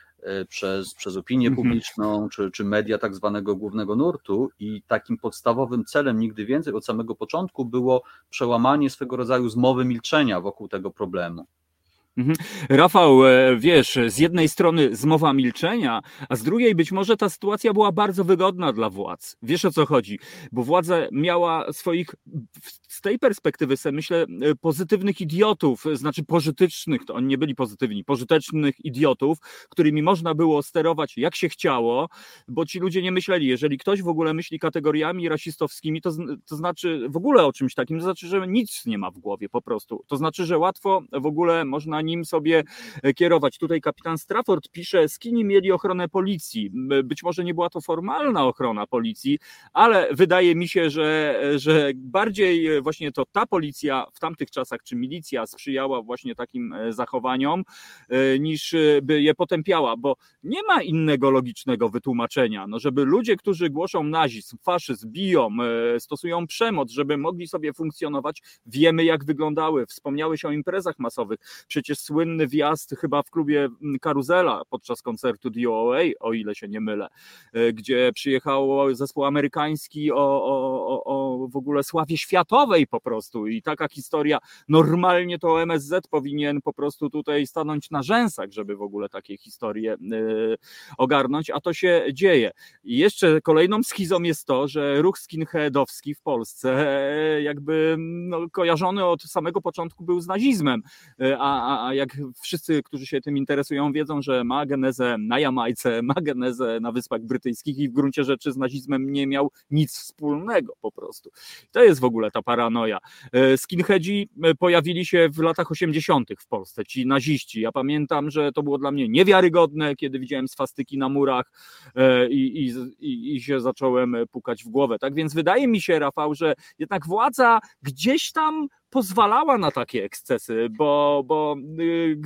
F: przez, przez opinię mhm. publiczną, czy, czy media tak zwanego głównego nurtu i takim podstawowym celem nigdy więcej od samego początku było przełamanie swego rodzaju zmowy milczenia wokół tego problemu.
B: Mhm. Rafał, e, wiesz, z jednej strony zmowa milczenia, a z drugiej być może ta sytuacja była bardzo wygodna dla władz. Wiesz o co chodzi? Bo władza miała swoich, z tej perspektywy sobie myślę, e, pozytywnych idiotów, znaczy pożytecznych, to oni nie byli pozytywni, pożytecznych idiotów, którymi można było sterować jak się chciało, bo ci ludzie nie myśleli, jeżeli ktoś w ogóle myśli kategoriami rasistowskimi, to, to znaczy w ogóle o czymś takim, to znaczy, że nic nie ma w głowie po prostu. To znaczy, że łatwo w ogóle można nim sobie e, kierować. Tutaj kapitan Strafford pisze, skini mieli ochronę policji. Być może nie była to formalna ochrona policji, ale wydaje mi się, że, że bardziej właśnie to ta policja w tamtych czasach, czy milicja sprzyjała właśnie takim e, zachowaniom, e, niż by je potępiała, bo nie ma innego logicznego wytłumaczenia, no żeby ludzie, którzy głoszą nazizm, faszyzm, biją, stosują przemoc, żeby mogli sobie funkcjonować, wiemy jak wyglądały. Wspomniałeś o imprezach masowych. Przecież przecież słynny wjazd chyba w klubie mm, Karuzela podczas koncertu DOA, o ile się nie mylę, e, gdzie przyjechał zespół amerykański o, o, o w ogóle sławie światowej po prostu i taka historia, normalnie to MSZ powinien po prostu tutaj stanąć na rzęsach, żeby w ogóle takie historie e, ogarnąć, a to się dzieje. I jeszcze kolejną schizą jest to, że ruch skinheadowski w Polsce e, jakby no, kojarzony od samego początku był z nazizmem, a, a, jak wszyscy, którzy się tym interesują, wiedzą, że ma genezę na Jamajce, ma genezę na Wyspach Brytyjskich i w gruncie rzeczy z nazizmem nie miał nic wspólnego po prostu. To jest w ogóle ta paranoja. E, skinheadzi e, pojawili się w latach 80. w Polsce, ci naziści. Ja pamiętam, że to było dla mnie niewiarygodne, kiedy widziałem swastyki na murach e, i, i, i się zacząłem pukać w głowę. Tak więc wydaje mi się, Rafał, że jednak władza gdzieś tam pozwalała na takie ekscesy, bo, bo, y,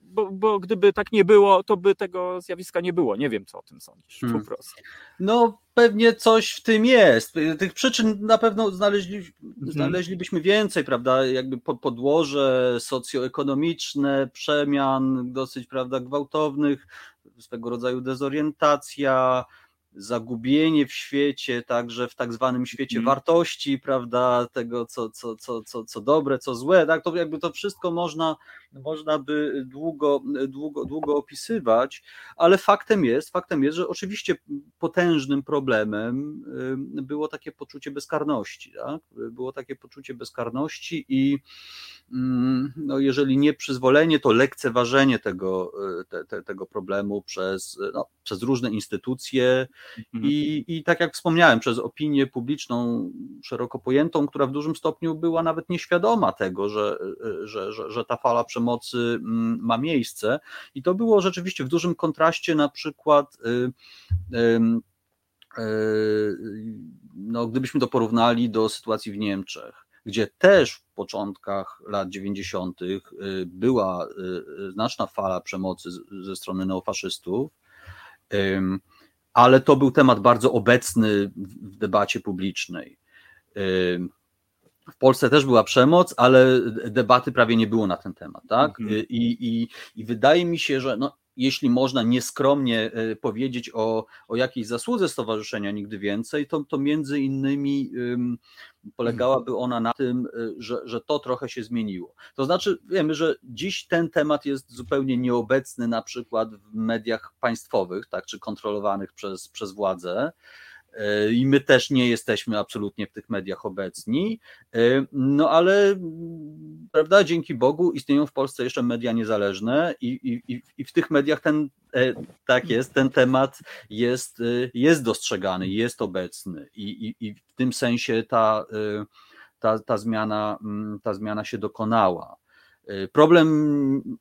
B: bo, bo gdyby tak nie było, to by tego zjawiska nie było. Nie wiem, co o tym sądzisz hmm. po prostu.
F: No pewnie coś w tym jest. Tych przyczyn na pewno znaleźli, hmm. znaleźlibyśmy więcej, prawda? Jakby podłoże socjoekonomiczne, przemian dosyć, prawda, gwałtownych, swego rodzaju dezorientacja, zagubienie w świecie, także w tak zwanym świecie mm. wartości, prawda, tego co, co, co, co, co dobre, co złe, tak, to jakby to wszystko można, można by długo, długo, długo opisywać, ale faktem jest, faktem jest, że oczywiście potężnym problemem było takie poczucie bezkarności, tak? było takie poczucie bezkarności i no jeżeli nie przyzwolenie, to lekceważenie tego, te, te, tego problemu przez, no, przez różne instytucje, Mhm. I, I tak jak wspomniałem, przez opinię publiczną szeroko pojętą, która w dużym stopniu była nawet nieświadoma tego, że, że, że, że ta fala przemocy mm, ma miejsce. I to było rzeczywiście w dużym kontraście na przykład. Y, y, no, gdybyśmy to porównali do sytuacji w Niemczech, gdzie też w początkach lat 90. była y, znaczna fala przemocy ze strony neofaszystów, ale to był temat bardzo obecny w debacie publicznej. W Polsce też była przemoc, ale debaty prawie nie było na ten temat. Tak? Mhm. I, i, I wydaje mi się, że no, jeśli można nieskromnie e, powiedzieć o, o jakiejś zasłudze stowarzyszenia nigdy więcej, to, to między innymi polegałaby ona na tym, e, że, że to trochę się zmieniło. To znaczy, wiemy, że dziś ten temat jest zupełnie nieobecny na przykład w mediach państwowych, tak, czy kontrolowanych przez, przez władze. E, i my też nie jesteśmy absolutnie w tych mediach obecni, e, no ale prawda, dzięki Bogu istnieją w Polsce jeszcze media niezależne i, i, i w tych mediach ten, e, tak jest, ten temat jest, jest dostrzegany, jest obecny. I, i, i w tym sensie ta, ta, ta, zmiana, mm, ta zmiana się dokonała. Problem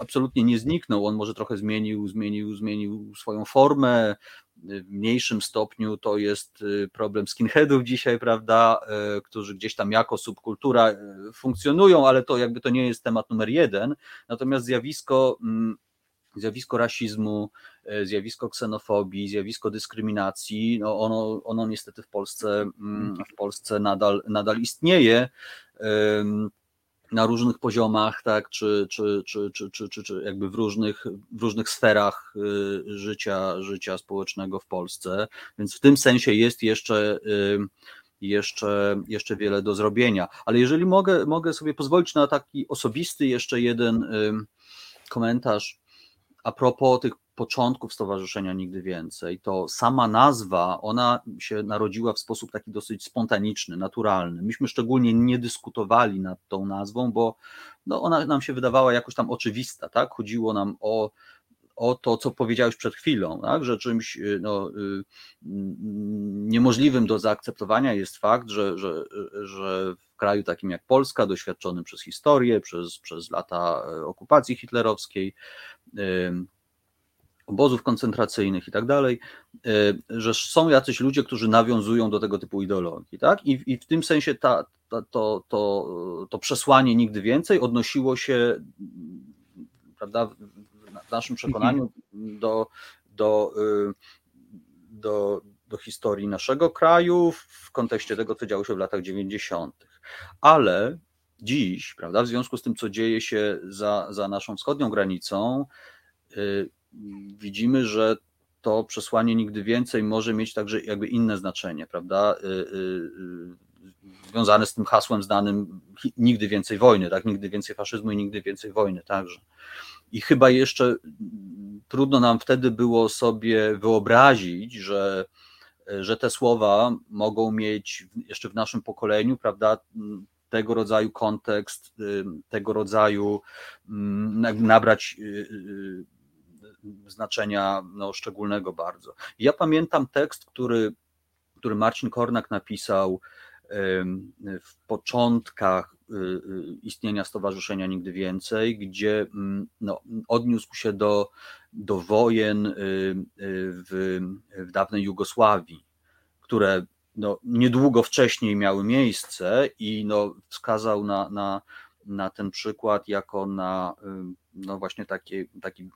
F: absolutnie nie zniknął, on może trochę zmienił, zmienił, zmienił swoją formę, w mniejszym stopniu to jest y, problem skinheadów dzisiaj, prawda, y, którzy gdzieś tam jako subkultura y, funkcjonują, ale to jakby to nie jest temat numer jeden. Natomiast zjawisko mm, zjawisko rasizmu, zjawisko ksenofobii, zjawisko dyskryminacji, no ono, ono niestety w Polsce, mm, w Polsce nadal, nadal istnieje na różnych poziomach, tak, czy, czy, czy, czy, czy, czy, czy jakby w różnych, w różnych sferach y, życia, życia społecznego w Polsce. Więc w tym sensie jest jeszcze, y, jeszcze, jeszcze wiele do zrobienia. Ale jeżeli mogę, mogę sobie pozwolić na taki osobisty jeszcze jeden komentarz a propos tych początków Stowarzyszenia Nigdy Więcej, to sama nazwa, ona się narodziła w sposób taki dosyć spontaniczny, naturalny. Myśmy szczególnie nie dyskutowali nad tą nazwą, bo no ona nam się wydawała jakoś tam oczywista, tak? Chodziło nam o o to, co powiedziałeś przed chwilą, tak? że czymś y, no, y, niemożliwym do zaakceptowania jest fakt, że, że, że w kraju takim jak Polska, doświadczonym przez historię, przez, przez lata e, okupacji hitlerowskiej, obozów koncentracyjnych i tak dalej, e, że są jacyś ludzie, którzy nawiązują do tego typu ideologii. Tak? I, i w tym sensie ta, ta, to, to, to przesłanie nigdy więcej odnosiło się prawda, w naszym przekonaniu do, do, y, do, do historii naszego kraju w kontekście tego, co działo się w latach 90. Ale dziś, prawda, w związku z tym, co dzieje się za, za naszą wschodnią granicą, y, widzimy, że to przesłanie nigdy więcej może mieć także jakby inne znaczenie, prawda? Y, związane z tym hasłem znanym nigdy więcej wojny, tak? Nigdy więcej faszyzmu i nigdy więcej wojny także. I chyba jeszcze trudno nam wtedy było sobie wyobrazić, że, że te słowa mogą mieć jeszcze w naszym pokoleniu, prawda, tego rodzaju kontekst, tego rodzaju mm, nabrać y, y, znaczenia no, szczególnego bardzo. Ja pamiętam tekst, który, który Marcin Kornak napisał w początkach y, y, istnienia Stowarzyszenia Nigdy Więcej, gdzie mm, no, odniósł się do, do wojen y, w, w dawnej Jugosławii, które no, niedługo wcześniej miały miejsce i no, wskazał na, na, na ten przykład jako na no, właśnie takie, takie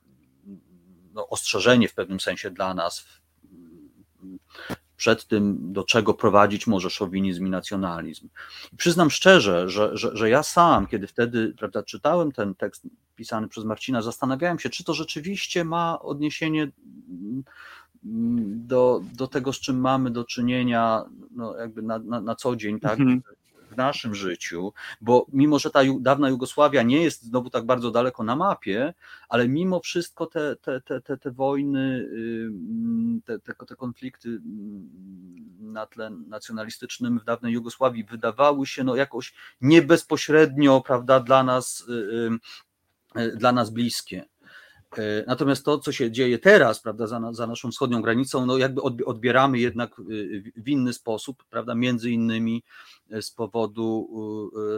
F: no, ostrzeżenie w pewnym sensie dla nas przed tym, do czego prowadzić może szowinizm i nacjonalizm. Przyznam szczerze, że, że, że ja sam, kiedy wtedy prawda, czytałem ten tekst pisany przez Marcina, zastanawiałem się, czy to rzeczywiście ma odniesienie do, do tego, z czym mamy do czynienia no, jakby na, na, na co dzień, tak? Mhm w naszym życiu, bo mimo, że ta dawna Jugosławia nie jest znowu tak bardzo daleko na mapie, ale mimo wszystko te, te, te, te, te wojny, te, te, te konflikty na tle nacjonalistycznym w dawnej Jugosławii wydawały się no jakoś nie bezpośrednio, prawda, dla nas, dla nas bliskie. E, natomiast to, co się dzieje teraz, prawda, za, za, naszą wschodnią granicą, no jakby odbieramy jednak y, w inny sposób, prawda, między innymi e, z powodu,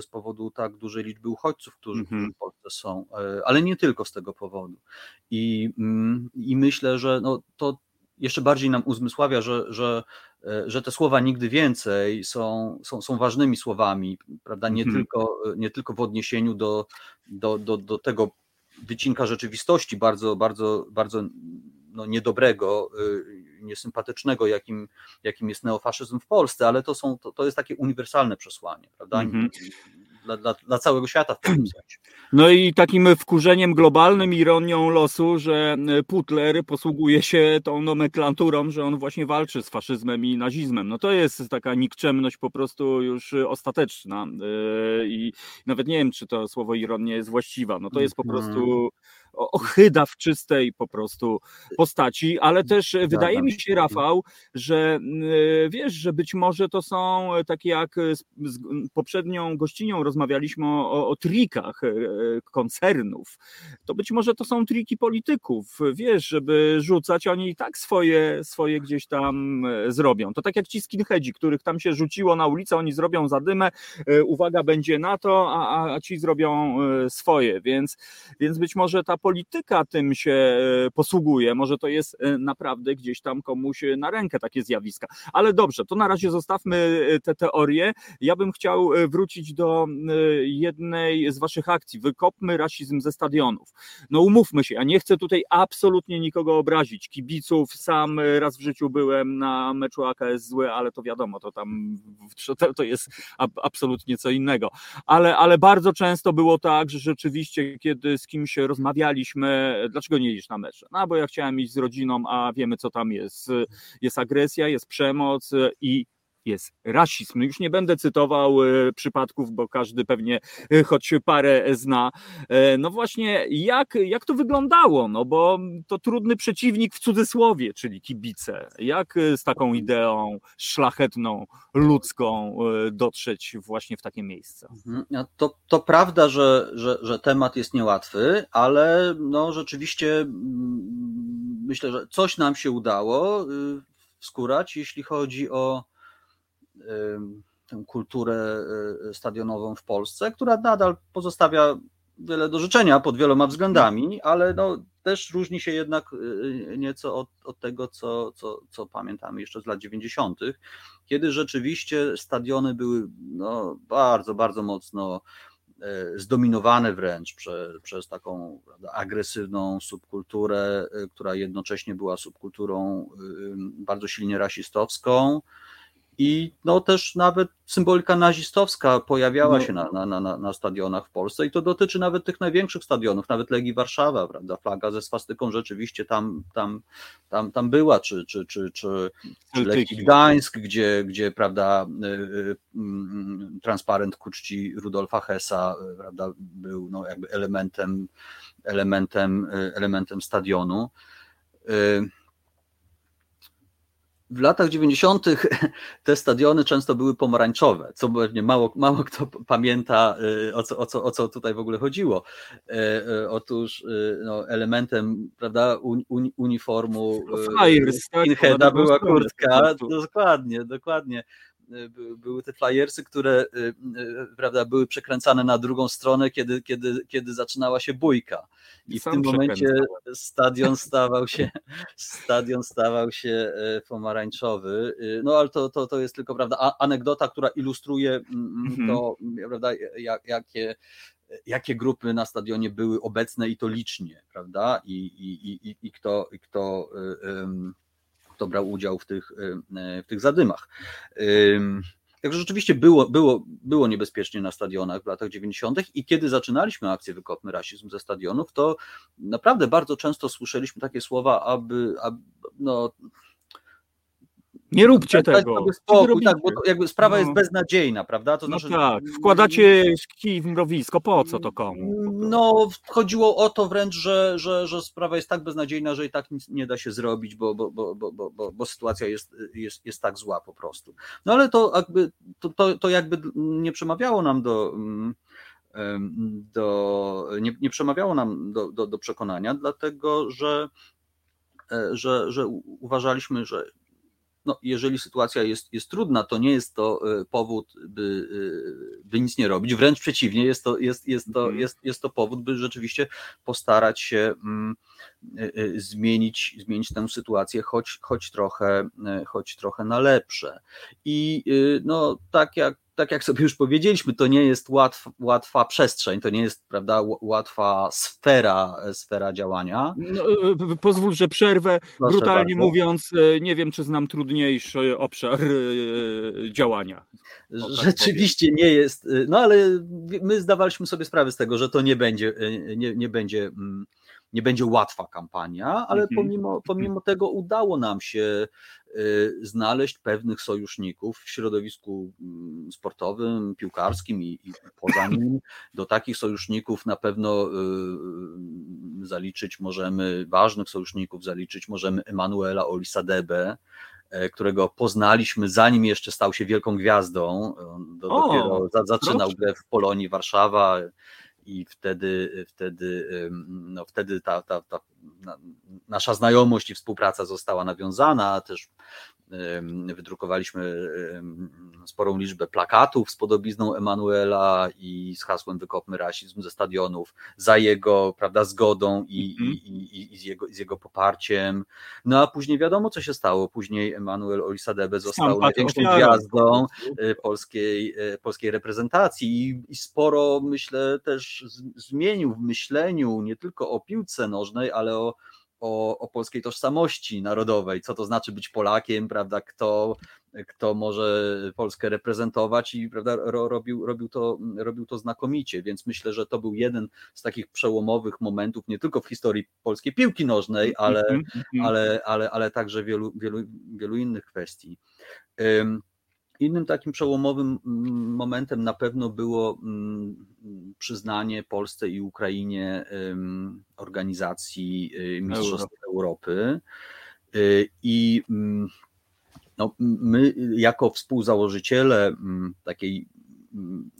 F: z powodu tak dużej liczby uchodźców, którzy mm -hmm. w Polsce są, e, ale nie tylko z tego powodu. I, mm, i myślę, że no, to jeszcze bardziej nam uzmysławia, że, że, że te słowa nigdy więcej są, są, są ważnymi słowami, prawda, nie, mm -hmm. tylko, nie tylko w odniesieniu do, do, do, do tego wycinka rzeczywistości bardzo, bardzo, bardzo no, niedobrego, y, niesympatycznego, jakim, jakim jest neofaszyzm w Polsce, ale to, są, to, to jest takie uniwersalne przesłanie, prawda? Mm -hmm dla, dla, dla całego świata w pewnym sensie.
B: No i takim wkurzeniem globalnym, ironią losu, że Putler posługuje się tą nomenklaturą, że on właśnie walczy z faszyzmem i nazizmem. No to jest taka nikczemność po prostu już ostateczna yy, i nawet nie wiem, czy to słowo ironia jest właściwa. No to jest po mhm. prostu ochyda w czystej po prostu postaci, ale też wydaje mi się, Rafał, że wiesz, że być może to są takie jak z poprzednią gościnią rozmawialiśmy o, o trikach e, koncernów, to być może to są triki polityków, wiesz, żeby rzucać, oni i tak swoje, swoje gdzieś tam e, zrobią. To tak jak ci skinheadzi, których tam się rzuciło na ulicę, oni zrobią zadymę, e, uwaga będzie na to, a, a ci zrobią swoje, więc, więc być może ta polityka tym się e, posługuje. Może to jest e, naprawdę gdzieś tam komuś na rękę takie zjawiska. Ale dobrze, to na razie zostawmy e, te teorie. Ja bym chciał wrócić do jednej z waszych akcji. Wykopmy rasizm ze stadionów. No umówmy się, ja nie chcę tutaj absolutnie nikogo obrazić. Kibiców sam raz w życiu byłem na meczu AKS zły, ale to wiadomo, to tam to jest absolutnie co innego. Ale, ale bardzo często było tak, że rzeczywiście, kiedy z kimś rozmawialiśmy, rozmawialiśmy, dlaczego nie idziesz na mecze? No bo ja chciałem iść z rodziną, a wiemy co tam jest. Jest agresja, jest przemoc i jest rasizm. Już nie będę cytował e, przypadków, bo każdy pewnie e, choć parę zna. E, no właśnie, jak, jak to wyglądało? No bo to trudny przeciwnik w cudzysłowie, czyli kibice. Jak z taką ideą szlachetną, ludzką dotrzeć właśnie w takie miejsce?
F: Mhm. To, to prawda, że, że, że temat jest niełatwy, ale no rzeczywiście mm, myślę, że coś nam się udało y, wskurać, jeśli chodzi o tę kulturę y, stadionową w Polsce, która nadal pozostawia wiele do życzenia pod wieloma względami, ale no, też różni się jednak y, nieco od, od tego, co, co, co pamiętamy jeszcze z lat 90., kiedy rzeczywiście stadiony były no, bardzo, bardzo mocno zdominowane wręcz przez, przez taką prawda, agresywną subkulturę, która jednocześnie była subkulturą bardzo silnie rasistowską i no też nawet symbolika nazistowska pojawiała no. się na, na, na, na stadionach w Polsce i to dotyczy nawet tych największych stadionów, nawet Legii Warszawa, prawda? Flaga ze swastyką rzeczywiście tam, tam, tam, tam była, czy, czy, czy, czy, czy Lechii Gdańsk, gdzie, gdzie prawda, y, y, mm, transparent ku czci Rudolfa Hessa prawda, był no, jakby elementem, elementem, y, elementem stadionu w latach 90. te stadiony często były pomarańczowe, co pewnie mało, mało kto pamięta, y, o co, o, co, o co tutaj w ogóle chodziło. E, e, otóż y, no, elementem prawda, uniformu
B: Flyers,
F: tak, była kurtka, dokładnie, dokładnie były te flyersy, które y, y, prawda, były przekręcane na drugą stronę, kiedy, kiedy, kiedy zaczynała się bójka. I w tym momencie stadion stawał się stadion stawał się pomarańczowy. Y, no ale to, to, to jest tylko prawda, anegdota, która ilustruje mm, mm, mhm. to, prawda, jak, jakie jakie grupy na stadionie były obecne i to licznie, prawda? I, i, i, i kto, i kto kto brał udział w tych, e, w tych zadymach. Także rzeczywiście było, było, było niebezpiecznie na stadionach w latach 90. i kiedy zaczynaliśmy akcję Wykopmy Rasizm ze stadionów, to naprawdę bardzo często słyszeliśmy takie słowa, aby, aby no,
B: nie róbcie tego.
F: Spokój, tak, bo jakby sprawa no. jest beznadziejna, prawda? To
B: no znaczy, tak, wkładacie kij w mrowisko, po co to komu?
F: No, chodziło o to wręcz, że, że, że sprawa jest tak beznadziejna, że i tak nic nie da się zrobić, bo, bo, bo, bo, bo, bo sytuacja jest, jest, jest tak zła po prostu. No ale to jakby, to, to, to jakby nie przemawiało nam do do, nie, nie przemawiało nam do, do, do przekonania, dlatego że, e, że, że uważaliśmy, że no, jeżeli sytuacja jest, jest trudna, to nie jest to e, powód, by, e, by nic nie robić. Wręcz przeciwnie, jest to, jest, jest, to, mhm. jest, jest to powód, by rzeczywiście postarać się mm, e, zmienić, zmienić tę sytuację, choć, choć, trochę, choć trochę na lepsze. I no, tak jak tak jak sobie już powiedzieliśmy, to nie jest łatw, łatwa przestrzeń, to nie jest prawda, łatwa sfera, sfera działania. No,
B: e, pozwól, że przerwę. Proszę Brutalnie bardzo. mówiąc, e, nie wiem, czy znam trudniejszy obszar e, działania.
F: Tak Rzeczywiście powiem. nie jest, no ale my zdawaliśmy sobie sprawę z tego, że to nie będzie, nie, nie będzie mm, nie będzie łatwa kampania, ale mhm. pomimo, pomimo tego udało nam się y, znaleźć pewnych sojuszników w środowisku mm, sportowym, piłkarskim i, i poza nim. Do takich sojuszników na pewno y, y, zaliczyć możemy, ważnych sojuszników zaliczyć możemy Emanuela Olisadebe, e, którego poznaliśmy zanim jeszcze stał się wielką gwiazdą. Do, o, dopiero zaczynał grę w Polonii Warszawa, i wtedy, wtedy, no wtedy ta, ta, ta nasza znajomość i współpraca została nawiązana, też Wydrukowaliśmy sporą liczbę plakatów z podobizną Emanuela i z hasłem Wykopmy rasizm ze stadionów za jego prawda, zgodą i, mm -hmm. i, i, i, z, jego, z jego poparciem. No a później wiadomo, co się stało. Później Emanuel Olisadebe został największą gwiazdą e, polskiej, e, polskiej reprezentacji i sporo, myślę, też zmienił w myśleniu nie tylko o piłce nożnej, ale o o, o polskiej tożsamości narodowej, co to znaczy być Polakiem, prawda, kto, kto może Polskę reprezentować i prawda, robił, robił, to, robił to znakomicie, więc myślę, że to był jeden z takich przełomowych momentów nie tylko w historii polskiej piłki nożnej, ale, mhm, mhm. ale, ale, ale także wielu, wielu, wielu innych kwestii. Innym takim przełomowym mm, momentem na pewno było mm, przyznanie Polsce i Ukrainie organizacji y, Mistrzostw Europy. Y, I mm, no, my, jako współzałożyciele takiej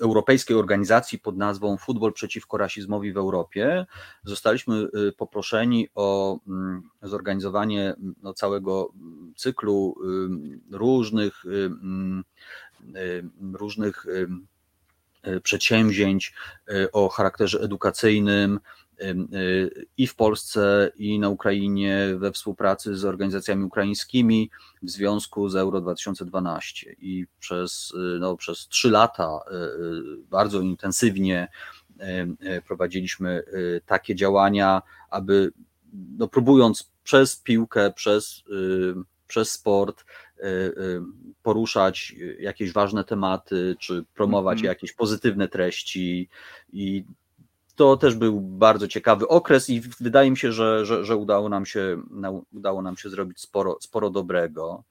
F: europejskiej organizacji pod nazwą Futbol przeciwko rasizmowi w Europie, zostaliśmy y, poproszeni o mm, zorganizowanie no, całego cyklu y, różnych, y, różnych przedsięwzięć o charakterze edukacyjnym, i w Polsce, i na Ukrainie we współpracy z organizacjami ukraińskimi w związku z Euro 2012. I przez, no, przez trzy lata bardzo intensywnie prowadziliśmy takie działania, aby no, próbując przez piłkę, przez, przez sport poruszać jakieś ważne tematy, czy promować mm -hmm. jakieś pozytywne treści i to też był bardzo ciekawy okres i wydaje mi się, że, że, że udało, nam się, udało nam się zrobić sporo, sporo dobrego.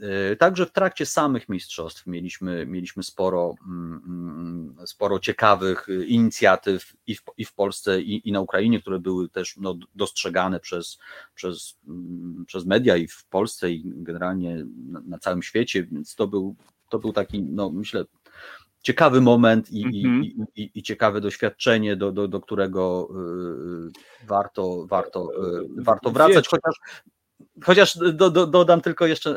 F: Y, także w trakcie samych mistrzostw mieliśmy, mieliśmy sporo, mm, mm, sporo ciekawych inicjatyw i w, i w Polsce, i, i na Ukrainie, które były też no, dostrzegane przez, przez, mm, przez media i w Polsce, i generalnie na, na całym świecie, więc to był, to był taki, no, myślę, ciekawy moment i, -hmm. i, i, i, ciekawe doświadczenie, do, do, do którego y, warto, warto, y, warto wracać, chociaż Chociaż do, do, dodam tylko jeszcze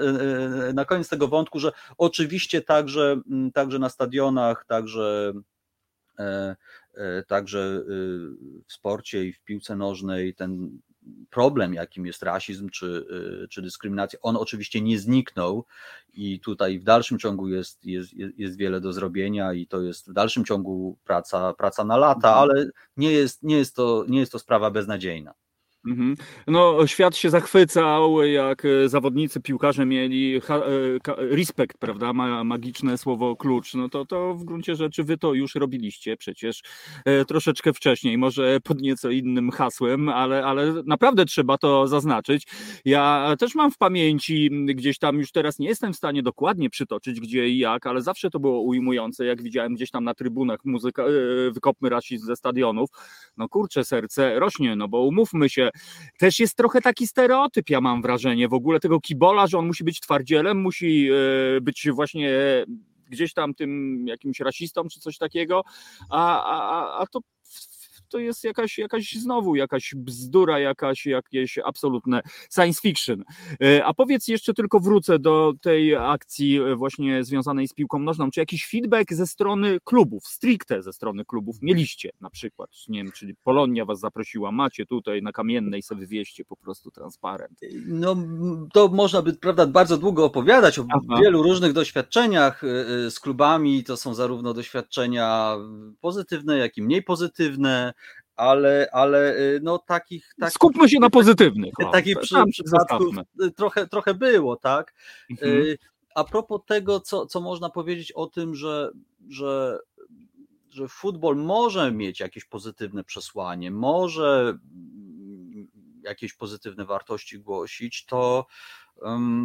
F: y, na koniec tego wątku, że oczywiście także, także na stadionach, także, e, e, także w sporcie i w piłce nożnej ten problem, jakim jest rasizm czy, y, czy dyskryminacja, on oczywiście nie zniknął i tutaj w dalszym ciągu jest, jest, jest wiele do zrobienia i to jest w dalszym ciągu praca, praca na lata, mhm. ale nie jest, nie, jest to, nie jest to sprawa beznadziejna.
B: Mhm. No, świat się zachwycał, jak e, zawodnicy, piłkarze mieli e, respekt, prawda? Magiczne słowo klucz. No to, to w gruncie rzeczy wy to już robiliście przecież e, troszeczkę wcześniej, może pod nieco innym hasłem, ale, ale naprawdę trzeba to zaznaczyć. Ja też mam w pamięci, gdzieś tam już teraz nie jestem w stanie dokładnie przytoczyć, gdzie i jak, ale zawsze to było ujmujące, jak widziałem gdzieś tam na trybunach muzyka, wykopmy rasizm ze stadionów. No kurczę, serce rośnie, no bo umówmy się, też jest trochę taki stereotyp, ja mam wrażenie, w ogóle tego kibola, że on musi być twardzielem, musi e, być właśnie gdzieś tam tym jakimś rasistą czy coś takiego, a, a, a to to jest jakaś, jakaś znowu jakaś bzdura, jakaś, jakieś absolutne science fiction. E, a powiedz jeszcze tylko wrócę do tej akcji e, właśnie związanej z piłką nożną. Czy jakiś feedback ze strony klubów, stricte ze strony klubów mieliście na przykład? Nie wiem, czyli Polonia was zaprosiła, macie tutaj na Kamiennej sobie wywieźcie po prostu transparent.
F: No to można by, prawda, bardzo długo opowiadać o Aha. wielu różnych doświadczeniach e, z klubami. To są zarówno doświadczenia pozytywne, jak i mniej pozytywne ale, ale y, no takich... takich
B: Skupmy się na pozytywnych.
F: takich przy, przypadków y, trochę, trochę było, tak? Mhm. Y, a propos tego, co, co można powiedzieć o tym, że, że, że futbol może mieć jakieś pozytywne przesłanie, może jakieś pozytywne wartości głosić, to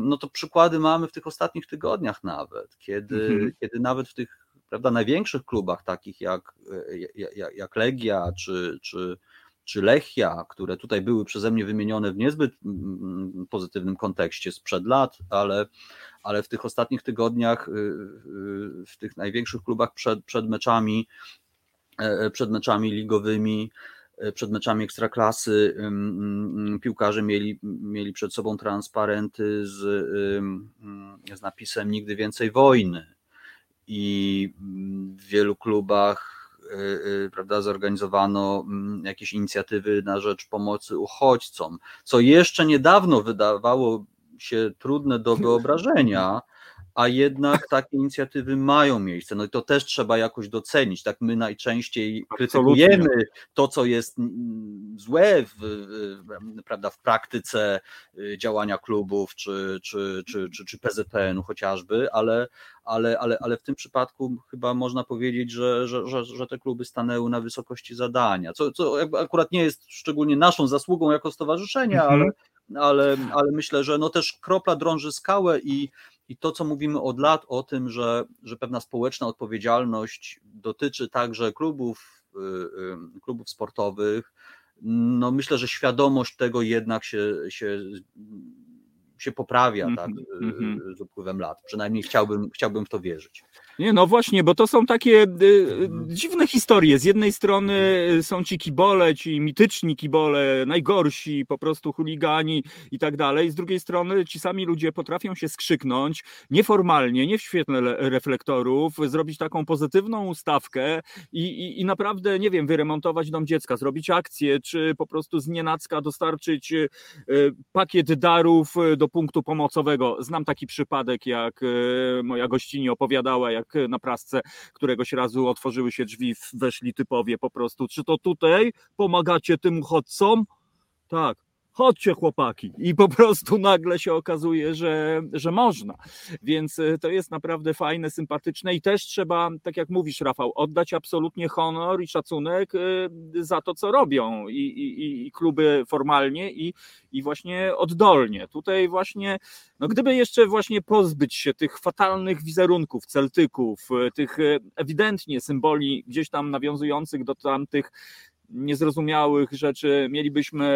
F: no to przykłady mamy w tych ostatnich tygodniach nawet, kiedy, mhm. kiedy nawet w tych prawda, największych klubach, takich jak, jak, jak Legia czy, czy, czy Lechia, które tutaj były przeze mnie wymienione w niezbyt mm, pozytywnym kontekście sprzed lat, ale, ale w tych ostatnich tygodniach, y, y, w tych największych klubach przed, przed meczami, e, e, przed meczami ligowymi, e, przed meczami ekstraklasy piłkarze mieli, mieli przed sobą transparenty z, z napisem Nigdy więcej wojny i w wielu klubach y, y, prawda, zorganizowano mm, jakieś inicjatywy na rzecz pomocy uchodźcom, co jeszcze niedawno wydawało się trudne do wyobrażenia, a jednak takie inicjatywy mają miejsce. No i to też trzeba jakoś docenić. Tak my najczęściej krytykujemy to, co jest złe w, w, prawda, w praktyce y, działania klubów czy, czy, czy, czy, czy PZPN-u chociażby, ale, ale, ale, ale w tym przypadku chyba można powiedzieć, że, że, że, że te kluby stanęły na wysokości zadania, co, co akurat nie jest szczególnie naszą zasługą jako stowarzyszenia, mhm. ale, ale, ale myślę, że no też kropla drąży skałę i, i to, co mówimy od lat o tym, że, że pewna społeczna odpowiedzialność dotyczy także klubów, klubów sportowych, no myślę, że świadomość tego jednak się, się się poprawia mm -hmm, tak, mm -hmm. z upływem lat. Przynajmniej chciałbym, chciałbym w to wierzyć.
B: Nie, no właśnie, bo to są takie y, dziwne historie. Z jednej strony są ci kibole, ci mityczni kibole, najgorsi, po prostu chuligani i tak dalej. Z drugiej strony ci sami ludzie potrafią się skrzyknąć nieformalnie, nie w świetle reflektorów, zrobić taką pozytywną ustawkę i, i, i naprawdę, nie wiem, wyremontować dom dziecka, zrobić akcję, czy po prostu z nienacka dostarczyć y, pakiet darów do punktu pomocowego. Znam taki przypadek, jak y, moja gościni opowiadała, jak na prasce któregoś razu otworzyły się drzwi, weszli typowie po prostu. Czy to tutaj pomagacie tym uchodźcom? Tak chodźcie chłopaki. I po prostu nagle się okazuje, że, że można. Więc e, to jest naprawdę fajne, sympatyczne i też trzeba, tak jak mówisz Rafał, oddać absolutnie honor i szacunek e, za to, co robią i, i, i kluby formalnie i, i właśnie oddolnie. Tutaj właśnie, no gdyby jeszcze właśnie pozbyć się tych fatalnych wizerunków Celtyków, e, tych ewidentnie symboli gdzieś tam nawiązujących do tamtych niezrozumiałych rzeczy, mielibyśmy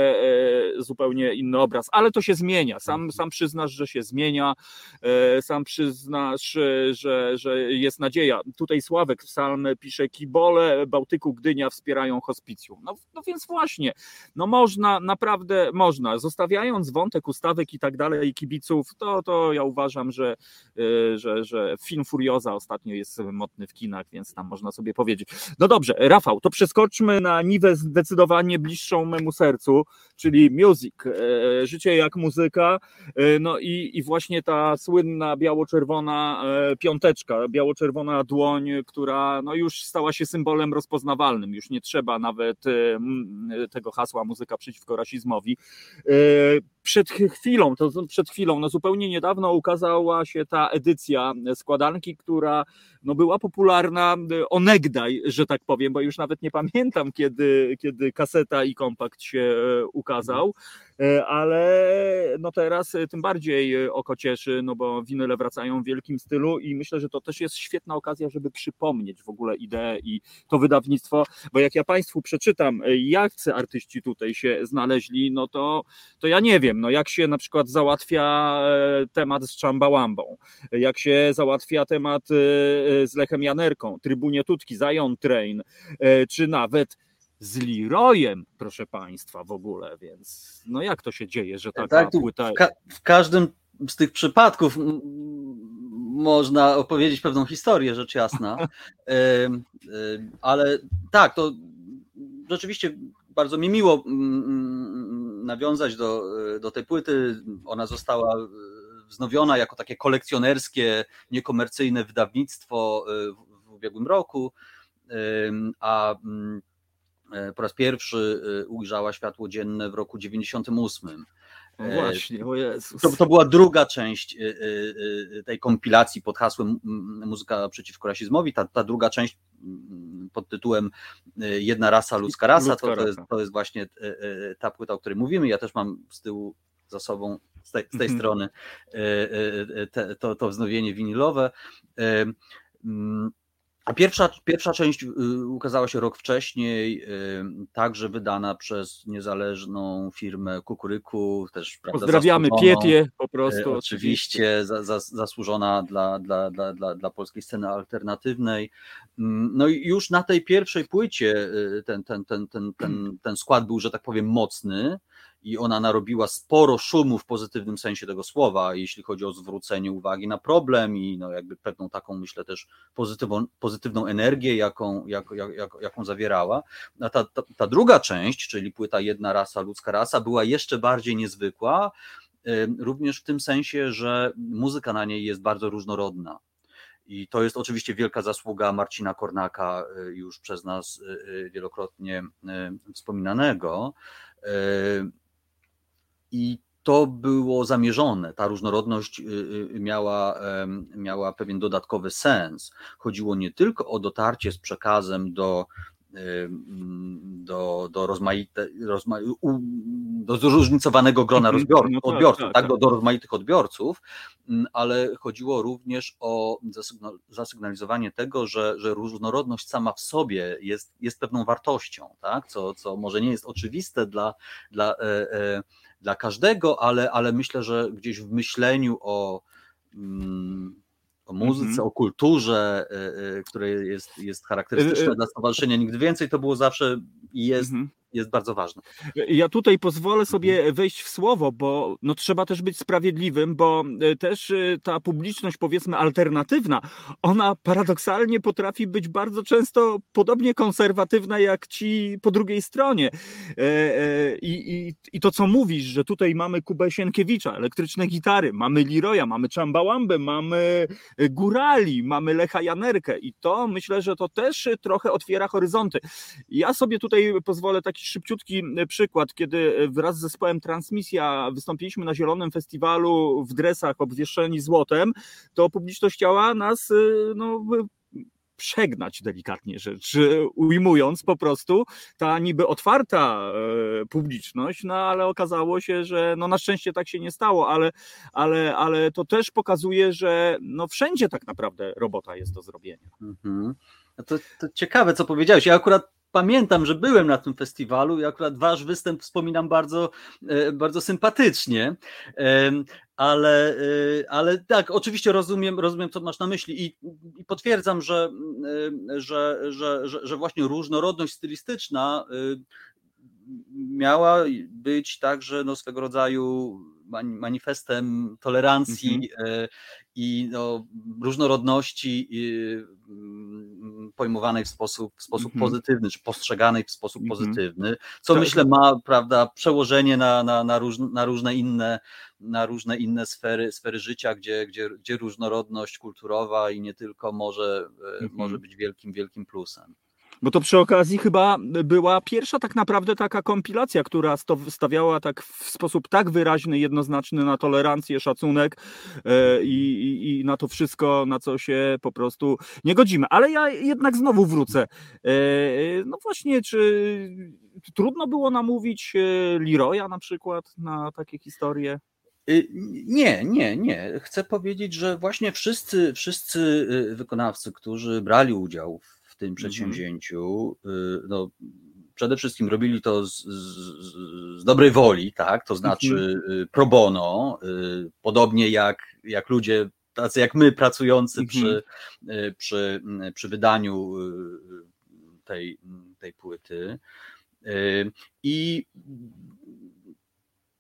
B: e, zupełnie inny obraz, ale to się zmienia. Sam, mhm. sam przyznasz, że się zmienia, e, sam przyznasz, że, że jest nadzieja. Tutaj Sławek sam pisze, kibole Bałtyku Gdynia wspierają hospicjum. No, no więc właśnie, no można, naprawdę można. Zostawiając wątek ustawek i tak dalej, i kibiców, to, to ja uważam, że, e, że, że film Furioza ostatnio jest mocny w kinach, więc tam można sobie powiedzieć. No dobrze, Rafał, to przeskoczmy na niwę zdecydowanie bliższą memu sercu, czyli music, e, życie jak muzyka, e, no i, i właśnie ta słynna biało-czerwona e, piąteczka, biało-czerwona dłoń, która no już stała się symbolem rozpoznawalnym, już nie trzeba nawet tego hasła muzyka przeciwko rasizmowi przed chwilą, to przed chwilą, no zupełnie niedawno ukazała się ta edycja składanki, która no była popularna onegdaj, że tak powiem, bo już nawet nie pamiętam, kiedy, kiedy kaseta i kompakt się e, ukazał. E, ale no teraz e, tym bardziej e, oko cieszy, no bo winyle wracają w wielkim stylu i myślę, że to też jest świetna okazja, żeby przypomnieć w ogóle ideę i to wydawnictwo, bo jak ja Państwu przeczytam, jak artyści tutaj się znaleźli, no to, to ja nie wiem, no jak się na przykład załatwia temat z Czambałambą, jak się załatwia temat z Lechem Janerką, Trybunie Tutki, Zion Train, czy nawet z Leroyem, proszę Państwa, w ogóle, więc no jak to się dzieje, że taka tak, płyta...
F: W, ka w każdym z tych przypadków można opowiedzieć pewną historię, rzecz jasna, ale tak, to rzeczywiście bardzo mi miło nawiązać do, do tej płyty. Ona została wznowiona jako takie kolekcjonerskie, niekomercyjne wydawnictwo w ubiegłym roku, a E, po raz pierwszy e, ujrzała światło dzienne w roku 98.
B: No e, właśnie, o
F: Jezus. To, to była druga część tej kompilacji pod hasłem Muzyka przeciwko rasizmowi. Ta, ta druga część pod tytułem Jedna rasa, ludzka rasa, ludzka to, to, jest, to jest właśnie ta płyta, o której mówimy. Ja też mam z tyłu za sobą z tej, z tej mhm. strony te, to, to wznowienie winilowe. A pierwsza, pierwsza część y, ukazała się rok wcześniej, y, także wydana przez niezależną firmę Kukuryku. Też,
B: prawda, Pozdrawiamy Pietię po prostu.
F: Y, oczywiście, za, zasłużona dla, dla, dla, dla, dla polskiej sceny alternatywnej. Mm, no i już na tej pierwszej płycie ten, ten, ten, ten, ten, ten skład był, że tak powiem, mocny i ona narobiła sporo szumu w pozytywnym sensie tego słowa, jeśli chodzi o zwrócenie uwagi na problem i no jakby pewną taką, myślę, też pozytywną, pozytywną energię, jaką, jak, jak, jaką zawierała. A ta, ta, ta druga część, czyli płyta Jedna rasa, ludzka rasa, była jeszcze bardziej niezwykła, również w tym sensie, że muzyka na niej jest bardzo różnorodna. I to jest oczywiście wielka zasługa Marcina Kornaka, y, już przez nas y, y, wielokrotnie wspominanego. I to było zamierzone. Ta różnorodność y, y, miała, miała pewien dodatkowy sens. Chodziło nie tylko o dotarcie z przekazem do do, do rozmaite, rozma, do zróżnicowanego grona mhm. no tak, odbiorców, tak, tak, tak, Do, do rozmaitych odbiorców, ale chodziło również o zasygnalizowanie tego, że, że różnorodność sama w sobie jest, jest pewną wartością, tak? co, co może nie jest oczywiste dla, dla, e, e, dla każdego, ale, ale myślę, że gdzieś w myśleniu o mm, o muzyce, mm -hmm. o kulturze, y, y, które jest, jest charakterystyczne y, dla stowarzyszenia Nigdy Więcej, to było zawsze i jest mm -hmm jest bardzo ważne.
B: Ja tutaj pozwolę sobie wejść w słowo, bo no, trzeba też być sprawiedliwym, bo e, też e, ta publiczność, powiedzmy, alternatywna, ona paradoksalnie potrafi być bardzo często podobnie konserwatywna jak ci po drugiej stronie. E, I, i, i to, co mówisz, że tutaj mamy Kubę Sienkiewicza, elektryczne gitary, mamy Liroya, mamy Czambałambę, mamy Górali, mamy Lecha Janerkę i to myślę, że to też trochę otwiera horyzonty. Ja sobie tutaj pozwolę taki szybciutki e, przykład, kiedy e, wraz z zespołem Transmisja wystąpiliśmy na Zielonym Festiwalu w dresach obwieszczeni złotem, to publiczność chciała nas e, no, przegnać delikatnie rzecz ujmując po prostu ta niby otwarta publiczność, no ale okazało się, że no na szczęście tak się nie stało, ale, ale, ale to też pokazuje, że no wszędzie tak naprawdę robota jest do zrobienia. Mhm.
F: To, to ciekawe, co powiedziałeś. Ja akurat pamiętam, że byłem na tym festiwalu i akurat wasz występ wspominam bardzo, e, bardzo sympatycznie. Ale, e, ale tak, oczywiście rozumiem, rozumiem, co masz na myśli i, i potwierdzam, że, że, że, że, że właśnie różnorodność stylistyczna miała być także no, swego rodzaju manifestem tolerancji mm-hmm. i no, różnorodności mm, pojmowanej w sposób, w sposób mm-hmm. pozytywny, czy postrzeganej w sposób mm-hmm. pozytywny, co tak. myślę ma prawda, przełożenie na, na, na, róż, na różne inne na różne inne sfery, sfery życia, gdzie, gdzie, gdzie różnorodność kulturowa i nie tylko może, e, może być wielkim, wielkim plusem.
B: Bo to przy okazji chyba była pierwsza tak naprawdę taka kompilacja, która stawiała tak w sposób tak wyraźny, jednoznaczny na tolerancję, szacunek e, i, i, i na to wszystko, na co się po prostu nie godzimy. Ale ja jednak znowu wrócę. E, no właśnie, czy trudno było namówić e, Leroya na przykład na takie historie?
F: Y, nie, nie, nie. Chcę powiedzieć, że właśnie wszyscy, wszyscy y, wykonawcy, którzy brali udział w w tym mhm. przedsięwzięciu. Y, no, przede wszystkim robili to z, z, z, dobrej woli, tak? To znaczy mhm. y, pro bono, y, podobnie jak, jak ludzie tacy jak my pracujący mhm. przy, przy, przy wydaniu tej, tej płyty. I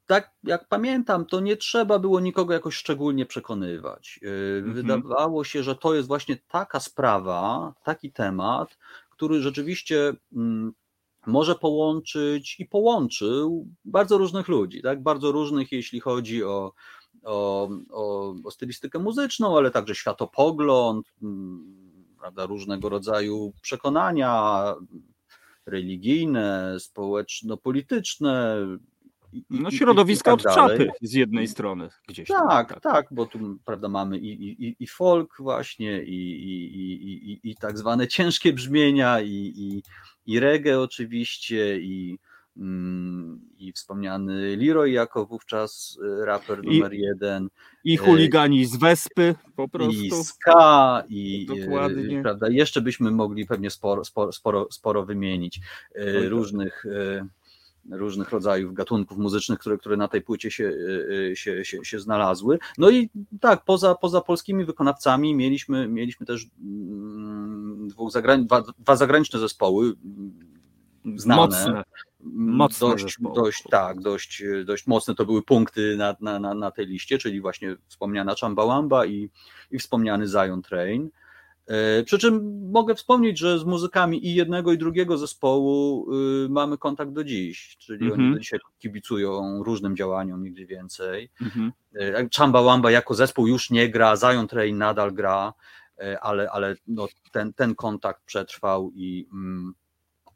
F: tak jak pamiętam, to nie trzeba było nikogo jakoś szczególnie przekonywać. Y, mhm. Wydawało się, że to jest właśnie taka sprawa, taki temat, który rzeczywiście mm, może połączyć i połączył bardzo różnych ludzi, tak? Bardzo różnych, jeśli chodzi o, o, o, o stylistykę muzyczną, ale także światopogląd, mm, prawda, różnego rodzaju przekonania religijne, społeczno-polityczne,
B: no środowiska tak od czapy z jednej strony gdzieś.
F: Tak, tam, tak, tak, bo tu prawda mamy i, i, i folk właśnie i, i, i, i tak zwane ciężkie brzmienia i, i, i reggae oczywiście i, mm, i wspomniany Leroy jako wówczas e, raper numer I, jeden.
B: I e, chuligani z Wespy po prostu.
F: I ska i e, Dokładnie. prawda, jeszcze byśmy mogli pewnie sporo, sporo, sporo, sporo wymienić Oj, różnych różnych rodzajów gatunków muzycznych, które, które na tej płycie się, e, e, się, się, się znalazły. No i tak, poza, poza polskimi wykonawcami mieliśmy, mieliśmy też mm, dwóch zagrań, dwa, dwa zagraniczne zespoły mm, znane. Mocne. Mm, mocne dość, dość, tak, dość, dość mocne to były punkty na, na, na, na tej liście, czyli właśnie wspomniana Chambawamba i, i wspomniany Zion Train. E, przy czym mogę wspomnieć, że z muzykami i jednego i drugiego zespołu y, mamy kontakt do dziś, czyli mm -hmm. oni mhm. dzisiaj kibicują różnym działaniom, nigdy więcej. Mm -hmm. Chamba Wamba jako zespół już nie gra, Zion Train nadal gra, e, ale, ale no ten, ten kontakt przetrwał i, mm,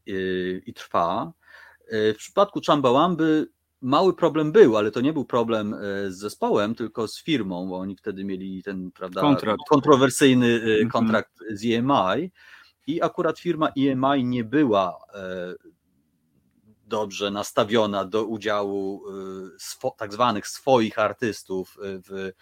F: i, i trwa. W przypadku Chamba Wamby mały problem był, ale to nie był problem e, z zespołem, tylko z firmą, bo oni wtedy mieli ten prawda, kontrakt. kontrowersyjny e, mhm. kontrakt z EMI. I akurat firma EMI nie była dobrze nastawiona do udziału tak zwanych swoich artystów w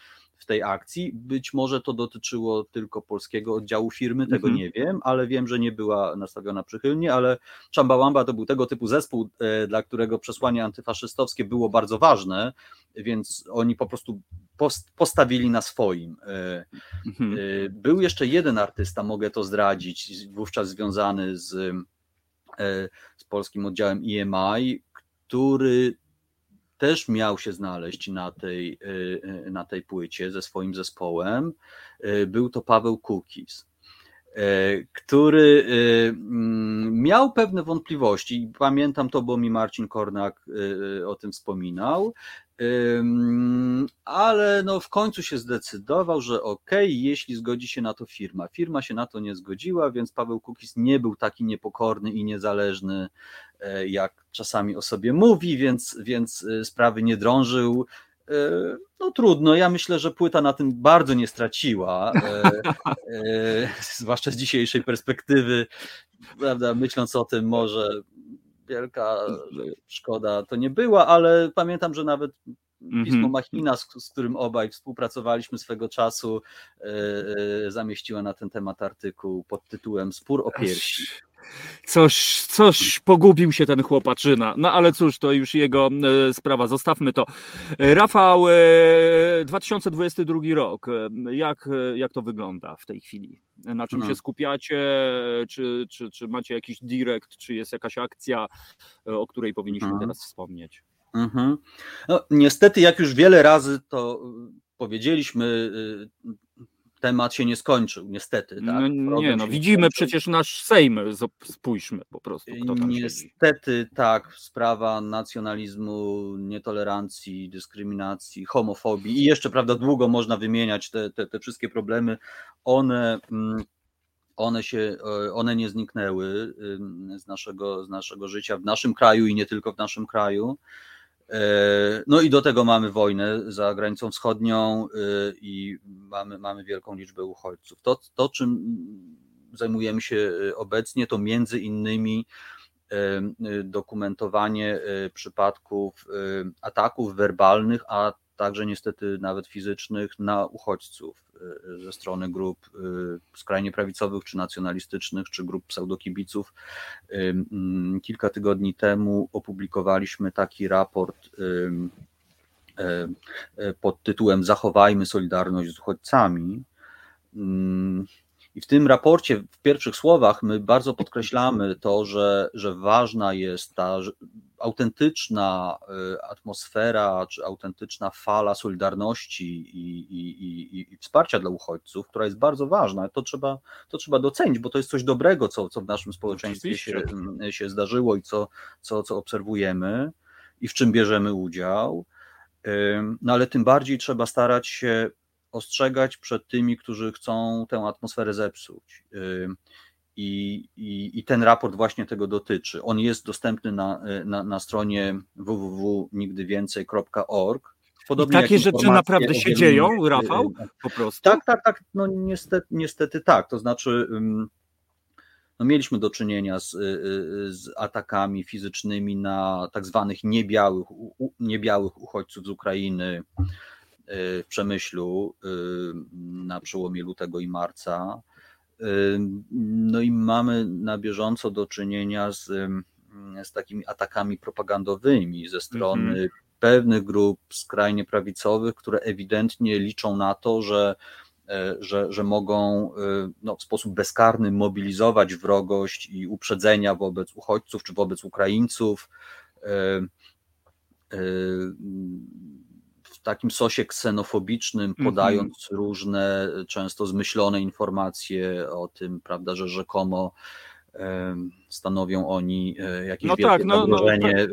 F: tej akcji. Być może to dotyczyło tylko polskiego oddziału firmy, tego mhm. nie wiem, ale wiem, że nie była nastawiona przychylnie, ale Chambawamba to był tego typu zespół, e, dla którego przesłanie antyfaszystowskie było bardzo ważne, więc oni po prostu postawili na swoim. E, mhm. E, był jeszcze jeden artysta, mogę to zdradzić, wówczas związany z, z polskim oddziałem EMI, który też miał się znaleźć na tej, y, na tej płycie ze swoim zespołem. Y, był to Paweł Kukis który mm, miał pewne wątpliwości. Pamiętam to, bo mi Marcin Kornak o tym wspominał, ale no w końcu się zdecydował, że ok, jeśli zgodzi się na to firma. Firma się na to nie zgodziła, więc Paweł Kukis nie był taki niepokorny i niezależny, e, jak czasami o sobie mówi, więc, więc e, sprawy nie drążył. E, no trudno, ja myślę, że płyta na tym bardzo nie straciła, zwłaszcza z dzisiejszej perspektywy, prawda, myśląc o tym, może wielka szkoda to nie była, ale pamiętam, że nawet pismo mhm. Machina, z, z, którym obaj współpracowaliśmy swego czasu, e, zamieściła na ten temat artykuł pod tytułem Spór o piersi.
B: Coś, coś pogubił się ten chłopaczyna. No ale cóż, to już jego e, sprawa, zostawmy to. Rafał, e, 2022 rok, jak, jak to wygląda w tej chwili? Na czym no. się skupiacie? Czy, czy, czy macie jakiś direct, czy jest jakaś akcja, o której powinniśmy no. teraz wspomnieć?
F: Mhm. No, niestety, jak już wiele razy to powiedzieliśmy, y, temat się nie skończył, niestety. Tak?
B: No, nie, no widzimy przecież nasz Sejm, spójrzmy po prostu.
F: niestety siedzi. tak, sprawa nacjonalizmu, nietolerancji, dyskryminacji, homofobii i jeszcze, prawda, długo można wymieniać te, te, te wszystkie problemy. One mm, one się, one nie zniknęły z naszego, z naszego życia w naszym kraju i nie tylko w naszym kraju. E, no i do tego mamy wojnę za granicą wschodnią e, i mamy, mamy wielką liczbę uchodźców. To, to, czym zajmujemy się obecnie, to między innymi dokumentowanie przypadków ataków werbalnych, a także niestety nawet fizycznych na uchodźców y, ze strony grup y, skrajnie prawicowych, czy nacjonalistycznych, czy grup pseudokibiców. Mm, kilka tygodni temu opublikowaliśmy taki raport pod tytułem Zachowajmy Solidarność z uchodźcami. I w tym raporcie, w pierwszych słowach, my bardzo podkreślamy to, że, że ważna jest ta autentyczna y, atmosfera, czy autentyczna fala solidarności i, i, i, i, wsparcia dla uchodźców, która jest bardzo ważna. To trzeba, to trzeba docenić, bo to jest coś dobrego, co, co w naszym społeczeństwie się, mm, się zdarzyło i co, co, co obserwujemy i w czym bierzemy udział. No ale tym bardziej trzeba starać się ostrzegać przed tymi, którzy chcą tę atmosferę zepsuć. I, i, I, ten raport właśnie tego dotyczy. On jest dostępny na, na, na stronie www.nigdywięcej.org.
B: Podobnie I takie rzeczy naprawdę się dzieją, Rafał? Po prostu?
F: Tak, tak, tak. No niestety, niestety tak. To znaczy, no mieliśmy do czynienia z, y, y, z atakami fizycznymi na tak zwanych niebiałych, niebiałych uchodźców z Ukrainy y, w Przemyślu na przełomie lutego i marca. No i mamy na bieżąco do czynienia z, z takimi atakami propagandowymi ze strony mm -hmm. pewnych grup skrajnie prawicowych, które ewidentnie liczą na to, że, że, że mogą no, w sposób bezkarny mobilizować wrogość i uprzedzenia wobec uchodźców czy wobec Ukraińców takim sosie ksenofobicznym, mhm. podając mm -hmm. różne, często zmyślone informacje o tym, prawda, że rzekomo stanowią oni e, jakieś no wielkie tak, no, no, tak. E,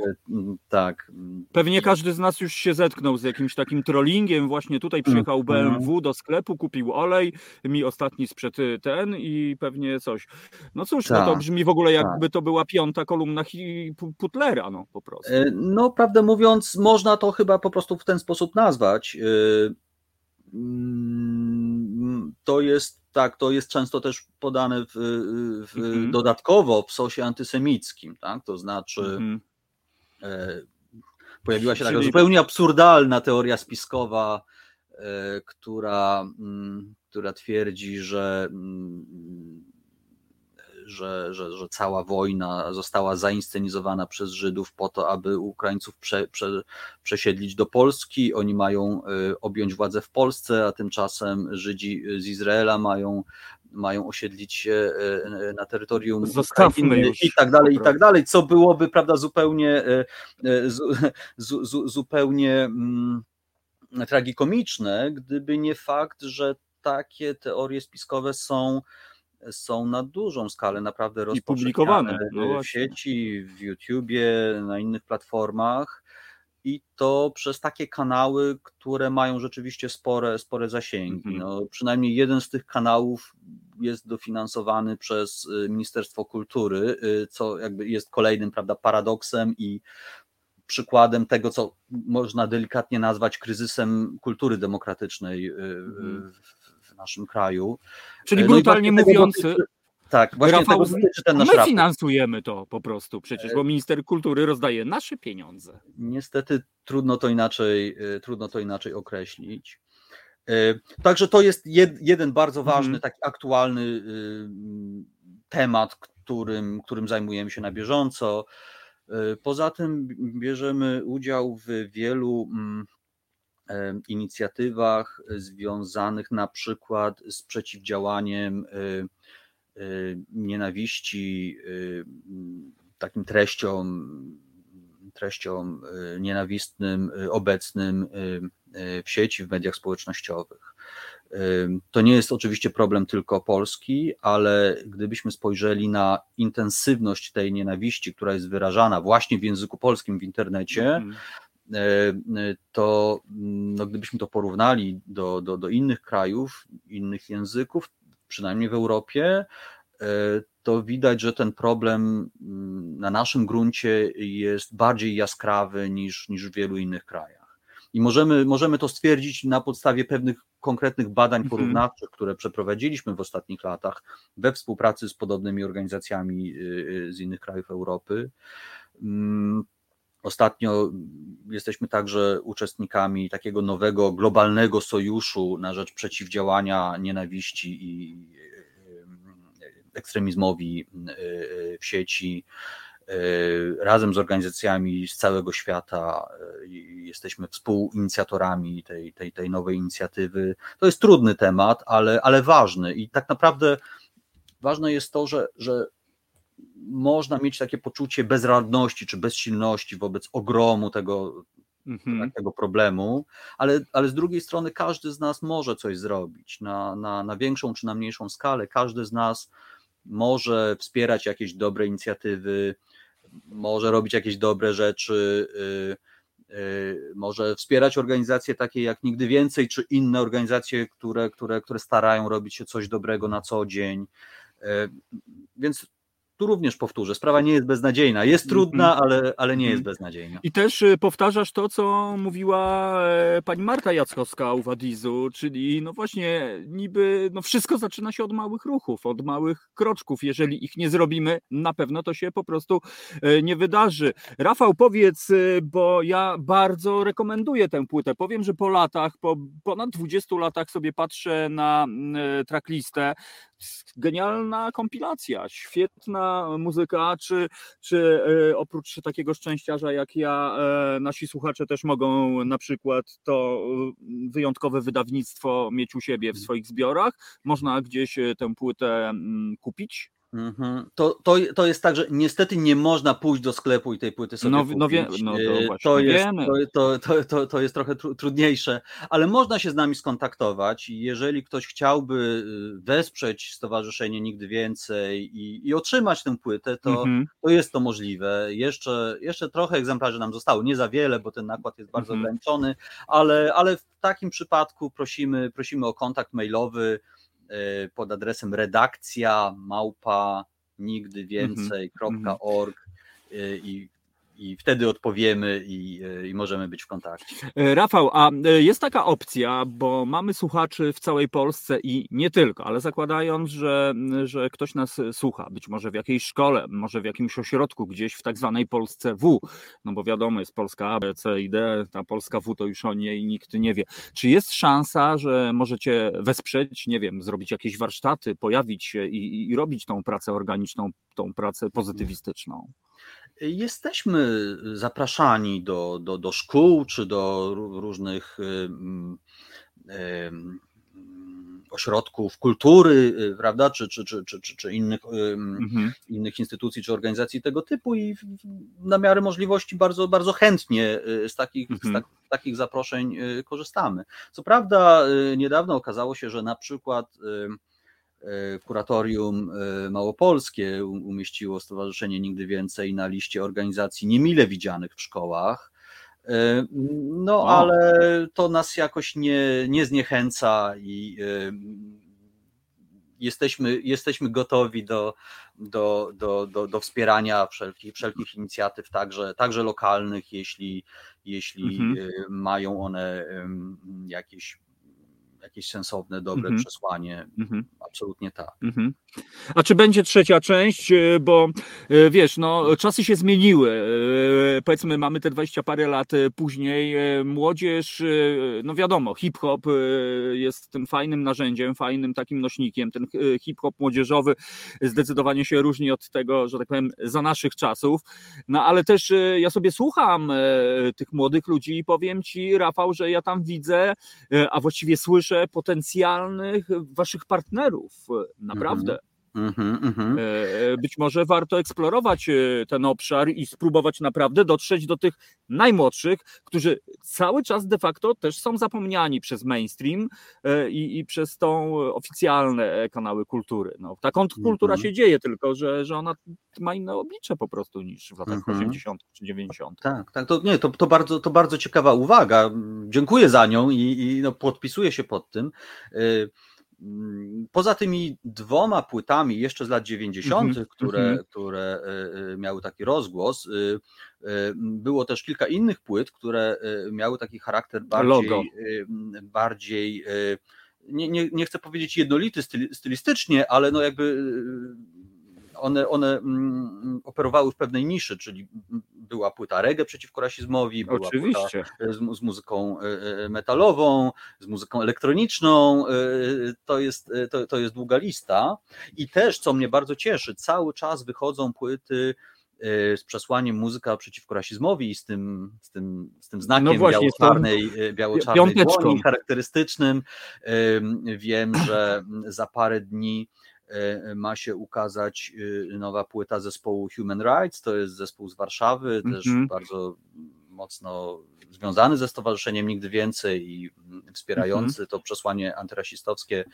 F: tak.
B: Pewnie każdy z nas już się zetknął z jakimś takim trollingiem. Właśnie tutaj mm, przyjechał BMW mm. do sklepu, kupił olej, mi ostatni sprzed y, ten i pewnie coś. No cóż, no to tak, brzmi w ogóle jakby tak. to była piąta kolumna Putlera, no po prostu. E,
F: no prawdę mówiąc, można to chyba po prostu w ten sposób nazwać. Mm, to jest tak, to jest często też podane w, w
B: Mhm.
F: dodatkowo w sosie antysemickim, tak? To znaczy
B: Mhm.
F: e, pojawiła się taka
B: Czyli-
F: zupełnie absurdalna teoria spiskowa, e, która, mm, która twierdzi, że, mm, że, że, że cała wojna została zainscenizowana przez Żydów po to, aby Ukraińców prze, prze, przesiedlić do Polski. Oni mają e, objąć władzę w Polsce, a tymczasem Żydzi z Izraela mają mają osiedlić się e, na terytorium
B: Zostawmy
F: Ukrainy i tak dalej, i tak dalej, co byłoby, prawda, zupełnie zu, zu, zu, zupełnie mm, tragikomiczne, gdyby nie fakt, że takie teorie spiskowe są są na dużą skalę naprawdę
B: I publikowane,
F: rozpowszechniane
B: no
F: w sieci, w YouTubie, na innych platformach i to przez takie kanały, które mają rzeczywiście spore, spore zasięgi.
B: Mhm.
F: No, przynajmniej jeden z tych kanałów jest dofinansowany przez y, Ministerstwo Kultury, y, co jakby jest kolejnym prawda, paradoksem i przykładem tego, co można delikatnie nazwać kryzysem kultury demokratycznej y,
B: Mhm.
F: w, w naszym kraju.
B: Czyli
F: No i
B: brutalnie mówiąc,
F: tak, właśnie
B: Rafał,
F: tego dotyczy ten nasz
B: my
F: raport.
B: finansujemy to po prostu przecież, bo minister kultury rozdaje nasze pieniądze.
F: Niestety trudno to inaczej, y, trudno to inaczej określić. Także to jest jed, jeden bardzo
B: Mhm.
F: ważny, taki aktualny y, temat, którym, którym zajmujemy się na bieżąco. Poza tym bierzemy udział w wielu mm, inicjatywach związanych na przykład z przeciwdziałaniem y, y, nienawiści, y, takim treściom, treściom nienawistnym obecnym w sieci, w mediach społecznościowych. To nie jest oczywiście problem tylko Polski, ale gdybyśmy spojrzeli na intensywność tej nienawiści, która jest wyrażana właśnie w języku polskim w internecie,
B: Mhm.
F: To mm, no, gdybyśmy to porównali do, do, do innych krajów, innych języków, przynajmniej w Europie, e, to widać, że ten problem mm, na naszym gruncie jest bardziej jaskrawy niż, niż w wielu innych krajach. I możemy, możemy to stwierdzić na podstawie pewnych konkretnych badań
B: Mhm.
F: porównawczych, które przeprowadziliśmy w ostatnich latach we współpracy z podobnymi organizacjami y, y, z innych krajów Europy. Ostatnio jesteśmy także uczestnikami takiego nowego globalnego sojuszu na rzecz przeciwdziałania nienawiści i e, ekstremizmowi e, w sieci. E, Razem z organizacjami z całego świata e, jesteśmy współinicjatorami tej, tej, tej nowej inicjatywy. To jest trudny temat, ale, ale ważny i tak naprawdę ważne jest to, że, że można mieć takie poczucie bezradności czy bezsilności wobec ogromu tego,
B: Mhm.
F: tego problemu, ale, ale z drugiej strony każdy z nas może coś zrobić na, na, na większą czy na mniejszą skalę. Każdy z nas może wspierać jakieś dobre inicjatywy, może robić jakieś dobre rzeczy, y, y, może wspierać organizacje takie jak Nigdy Więcej, czy inne organizacje, które, które, które starają robić się coś dobrego na co dzień. Y, Więc tu również powtórzę, sprawa nie jest beznadziejna. Jest trudna, ale, ale nie jest
B: Mhm.
F: beznadziejna.
B: I też y, powtarzasz to, co mówiła e, pani Marta Jackowska u Wadizu, czyli no właśnie niby no wszystko zaczyna się od małych ruchów, od małych kroczków. Jeżeli ich nie zrobimy, na pewno to się po prostu e, nie wydarzy. Rafał, powiedz, y, bo ja bardzo rekomenduję tę płytę. Powiem, że po latach, po ponad 20 latach sobie patrzę na mm, e, tracklistę. Genialna kompilacja, świetna muzyka, czy czy e, oprócz takiego szczęściarza jak ja, e, nasi słuchacze też mogą na przykład to e, wyjątkowe wydawnictwo mieć u siebie w swoich zbiorach? Można gdzieś tę płytę mm, kupić?
F: Mhm. To, to, to jest tak, że niestety nie można pójść do sklepu i tej płyty sobie
B: No,
F: kupić.
B: no wie- no to
F: E,
B: właśnie
F: to, jest,
B: wiemy.
F: to, to, to, to, jest trochę tru, trudniejsze, ale można się z nami skontaktować. i Jeżeli ktoś chciałby y, wesprzeć Stowarzyszenie Nigdy Więcej i, i otrzymać tę płytę, to,
B: Mhm.
F: to jest to możliwe. Jeszcze, jeszcze trochę egzemplarzy nam zostało, nie za wiele, bo ten nakład jest bardzo
B: Mhm.
F: ograniczony, ale, ale w takim przypadku prosimy, prosimy o kontakt mailowy pod adresem redakcja małpa nigdy więcej.org e, i i wtedy odpowiemy i, i, możemy być w kontakcie.
B: Rafał, a jest taka opcja, bo mamy słuchaczy w całej Polsce i nie tylko, ale zakładając, że, że ktoś nas słucha, być może w jakiejś szkole, może w jakimś ośrodku gdzieś w tak zwanej Polsce W, no bo wiadomo, jest Polska A, B, C i D, ta Polska W to już o niej nikt nie wie. Czy jest szansa, że możecie wesprzeć, nie wiem, zrobić jakieś warsztaty, pojawić się i, i robić tą pracę organiczną, tą pracę pozytywistyczną?
F: Jesteśmy zapraszani do, do, do szkół czy do różnych ośrodków kultury, y, prawda, czy, czy, czy, czy, czy innych, mhm. innych instytucji czy organizacji tego typu i na miarę możliwości bardzo, bardzo chętnie y, z takich, mhm. z tak, takich zaproszeń y, korzystamy. Co prawda niedawno okazało się, że na przykład kuratorium małopolskie umieściło Stowarzyszenie Nigdy Więcej na liście organizacji niemile widzianych w szkołach. No, wow. ale to nas jakoś nie, nie zniechęca i jesteśmy, jesteśmy gotowi do, do, do, do, do wspierania wszelkich, wszelkich inicjatyw, także, także lokalnych, jeśli, jeśli mhm. mają one jakieś jakieś sensowne, dobre mm -hmm. przesłanie. Mm -hmm. Absolutnie tak. Mm -hmm.
B: A czy będzie trzecia część? E, bo e, wiesz, no, czasy się zmieniły. E, powiedzmy, mamy te 20 parę lat później. Młodzież, no wiadomo, hip-hop jest tym fajnym narzędziem, fajnym takim nośnikiem. Ten hip-hop młodzieżowy zdecydowanie się różni od tego, że tak powiem, za naszych czasów. No ale też ja sobie słucham tych młodych ludzi i powiem ci, Rafał, że ja tam widzę, a właściwie słyszę, potencjalnych waszych partnerów. Naprawdę. Mm-hmm, mm-hmm. Być może warto eksplorować e, ten obszar i spróbować naprawdę dotrzeć do tych najmłodszych, którzy cały czas de facto też są zapomniani przez mainstream e, i, i przez tą oficjalne kanały kultury. No, ta kultura mm-hmm. się dzieje, tylko że, że ona ma inne oblicze po prostu niż w latach 80. czy 90.
F: Tak, tak. To, nie, to, to, bardzo, to bardzo ciekawa uwaga. Dziękuję za nią i, i no, podpisuję się pod tym. Mm, poza tymi dwoma płytami jeszcze z lat 90., mm -hmm. które, mm -hmm. które e, e, miały taki rozgłos, e, było też kilka innych płyt, które miały taki charakter bardziej, bardziej nie, nie, nie chcę powiedzieć jednolity stylistycznie, ale no jakby one, one mm, operowały w pewnej niszy, czyli była płyta reggae przeciwko rasizmowi, była
B: Oczywiście.
F: płyta z, z muzyką e, e, metalową, z muzyką elektroniczną. E, to jest, to, to jest długa lista. I też, co mnie bardzo cieszy, cały czas wychodzą płyty z przesłaniem muzyka przeciwko rasizmowi i z tym, z tym, z tym znakiem no biało-czarnej, biało-czarnej dłoni charakterystycznym. Wiem, że za parę dni E, ma się ukazać y, nowa płyta zespołu Human Rights, to jest zespół z Warszawy, mm -hmm. też mhm. bardzo mocno związany ze Stowarzyszeniem Nigdy Więcej i wspierający mm -hmm. to przesłanie antyrasistowskie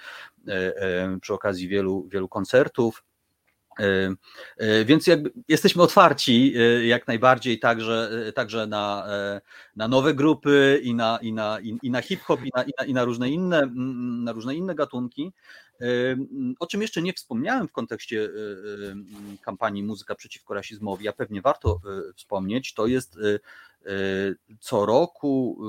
F: e, e, przy okazji wielu, wielu koncertów. Więc jesteśmy otwarci jak najbardziej także, także na, na nowe grupy i na, i na, i na hip-hop i na, i na, i na, różne inne, na różne inne gatunki. O czym jeszcze nie wspomniałem w kontekście kampanii Muzyka przeciwko rasizmowi, a pewnie warto wspomnieć, to jest co roku,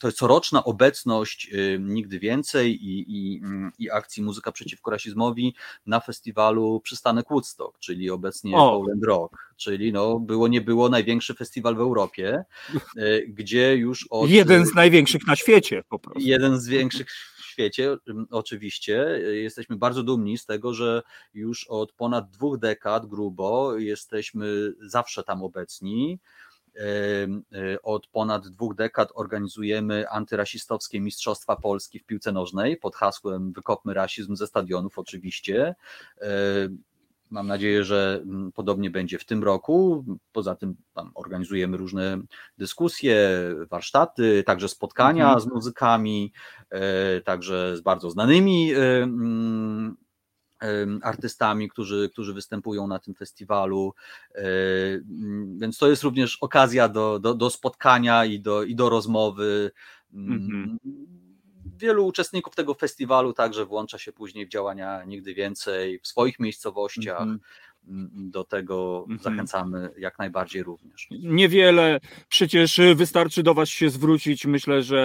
F: to jest coroczna obecność Nigdy Więcej i, i, i akcji Muzyka przeciwko rasizmowi na festiwalu Przystanek Woodstock, czyli obecnie o. Poland Rock, czyli no, było nie było największy festiwal w Europie, gdzie już
B: od... Jeden z największych na świecie po prostu.
F: Jeden z większych świecie, oczywiście. Jesteśmy bardzo dumni z tego, że już od ponad dwóch dekad grubo jesteśmy zawsze tam obecni. E, od ponad dwóch dekad organizujemy antyrasistowskie Mistrzostwa Polski w piłce nożnej pod hasłem Wykopmy rasizm ze stadionów, oczywiście. Mam nadzieję, że mm, podobnie będzie w tym roku. Poza tym organizujemy różne dyskusje, warsztaty, także spotkania mhm. z muzykami, e, także z bardzo znanymi e, mm, artystami, którzy, którzy występują na tym festiwalu. E, mm, więc to jest również okazja do, do, do spotkania i do, i do rozmowy. Mhm wielu uczestników tego festiwalu także włącza się później w działania nigdy więcej w swoich miejscowościach. Mm -hmm. Do tego
B: Mhm.
F: zachęcamy jak najbardziej również.
B: Niewiele, przecież wystarczy do Was się zwrócić. Myślę, że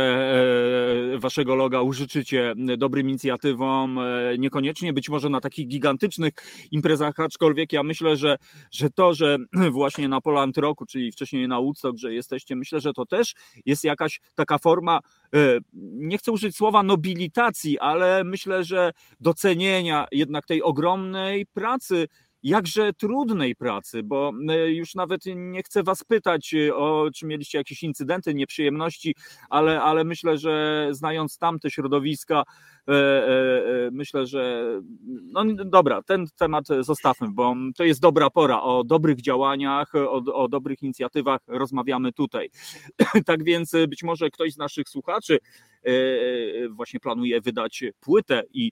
B: e, Waszego loga użyczycie dobrym inicjatywom, e, niekoniecznie być może na takich gigantycznych imprezach, aczkolwiek ja myślę, że, że to, że właśnie na Poland Roku, czyli wcześniej na Woodstock, że jesteście, myślę, że to też jest jakaś taka forma, e, nie chcę użyć słowa nobilitacji, ale myślę, że docenienia jednak tej ogromnej pracy, jakże trudnej pracy, bo e, już nawet nie chcę Was pytać, e, o czy mieliście jakieś incydenty, nieprzyjemności, ale, ale myślę, że znając tamte środowiska, e, myślę, że no dobra, ten temat zostawmy, bo to jest dobra pora. O dobrych działaniach, o, o dobrych inicjatywach rozmawiamy tutaj. tak więc być może ktoś z naszych słuchaczy właśnie planuje wydać płytę i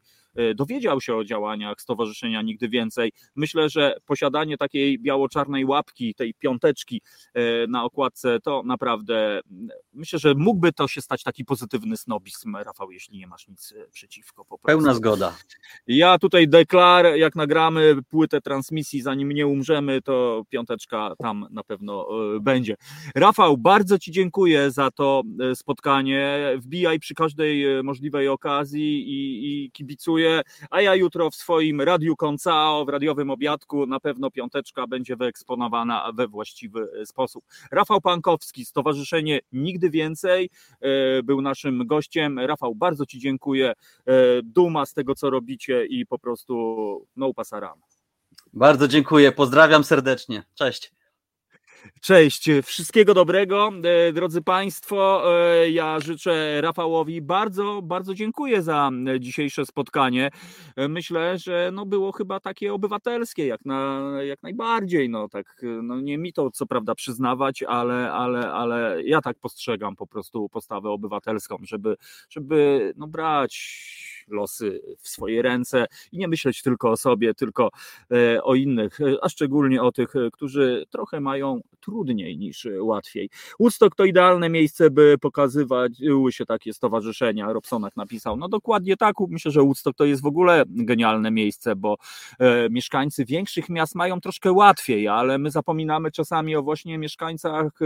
B: dowiedział się o działaniach Stowarzyszenia Nigdy Więcej. Myślę, że posiadanie takiej biało-czarnej łapki, tej piąteczki e, na okładce, to naprawdę mm, myślę, że mógłby to się stać taki pozytywny snobizm, Rafał, jeśli nie masz nic przeciwko.
F: Pełna zgoda.
B: Ja tutaj deklar, jak nagramy płytę transmisji, zanim nie umrzemy, to piąteczka tam na pewno będzie. Rafał, bardzo Ci dziękuję za to spotkanie. Wbijaj przy każdej możliwej okazji i, i kibicuję, a ja jutro w swoim Radiu Koncao, w radiowym obiadku, na pewno piąteczka będzie wyeksponowana we właściwy e, sposób. Rafał Pankowski, Stowarzyszenie Nigdy Więcej, e, był naszym gościem. Rafał, bardzo Ci dziękuję. E, Duma z tego, co robicie i po prostu no pasaran.
F: Bardzo dziękuję, pozdrawiam serdecznie. Cześć.
B: Cześć, wszystkiego dobrego, e, drodzy Państwo. E, Ja życzę Rafałowi bardzo, bardzo dziękuję za e, dzisiejsze spotkanie. Myślę, że no było chyba takie obywatelskie, jak, na, jak najbardziej. No, tak, no nie mi to co prawda przyznawać, ale, ale, ale ja tak postrzegam po prostu postawę obywatelską, żeby, żeby no, brać losy w swoje ręce i nie myśleć tylko o sobie, tylko e, o innych, e, a szczególnie o tych, e, którzy trochę mają trudniej niż łatwiej. Woodstock to idealne miejsce, by pokazywały się takie stowarzyszenia. Robsonak napisał, no dokładnie tak, myślę, że Woodstock to jest w ogóle genialne miejsce, bo mieszkańcy większych miast mają troszkę łatwiej, ale my zapominamy czasami o właśnie mieszkańcach,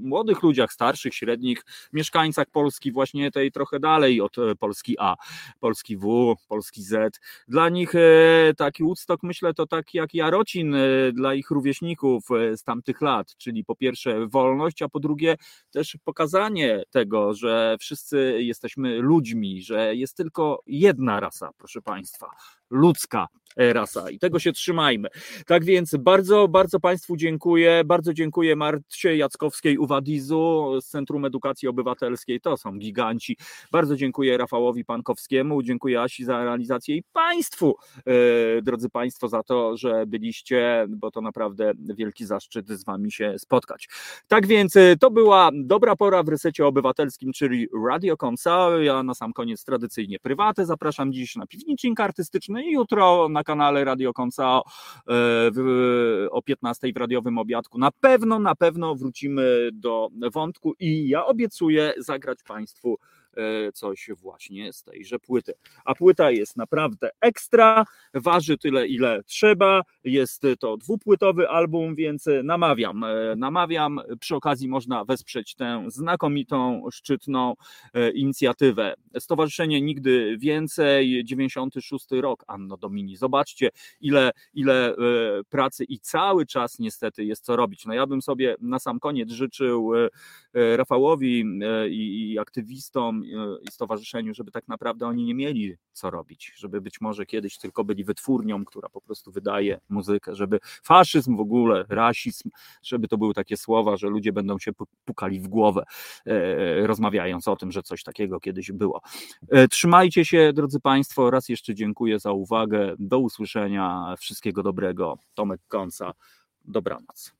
B: młodych ludziach, starszych, średnich, mieszkańcach Polski właśnie tej trochę dalej od Polski A, Polski W, Polski Z. Dla nich e, taki Woodstock myślę to tak jak Jarocin e, dla ich rówieśników e, z tamtych lat, czyli po pierwsze wolność, a po drugie też pokazanie tego, że wszyscy jesteśmy ludźmi, że jest tylko jedna rasa, proszę Państwa, ludzka rasa i tego się trzymajmy. Tak więc bardzo, bardzo Państwu dziękuję, bardzo dziękuję Marcie Jackowskiej Uwadizu z Centrum Edukacji Obywatelskiej, to są giganci. Bardzo dziękuję Rafałowi Pankowskiemu, dziękuję Asi za realizację i Państwu, e, drodzy Państwo, za to, że byliście, bo to naprawdę wielki zaszczyt z Wami się spotkać. Tak więc e, to była dobra pora w resecie obywatelskim, czyli Radio Konsal. Ja na sam koniec tradycyjnie prywatę. Zapraszam dziś na piwnicznik artystyczny i jutro na kanale Radio Konsao w, o 15 w radiowym obiadku. Na pewno, na pewno wrócimy do wątku i ja obiecuję zagrać Państwu e, coś właśnie z tejże płyty. A płyta jest naprawdę ekstra, waży tyle, ile trzeba. Jest to dwupłytowy album, więc namawiam. e, Namawiam. Przy okazji można wesprzeć tę znakomitą, szczytną e, inicjatywę. Stowarzyszenie Nigdy Więcej, 96 rok, Anno Domini. Zobaczcie, ile, ile e, pracy i cały czas niestety jest co robić. No ja bym sobie na sam koniec życzył e, e, Rafałowi e, i, aktywistom e, i stowarzyszeniu, żeby tak naprawdę oni nie mieli co robić, żeby być może kiedyś tylko byli wytwórnią, która po prostu wydaje muzykę, żeby faszyzm w ogóle, rasizm, żeby to były takie słowa, że ludzie będą się pu- pukali w głowę, e, rozmawiając o tym, że coś takiego kiedyś było. E, Trzymajcie się, drodzy Państwo. Raz jeszcze dziękuję za uwagę. Do usłyszenia. Wszystkiego dobrego. Tomek Konca. Dobranoc.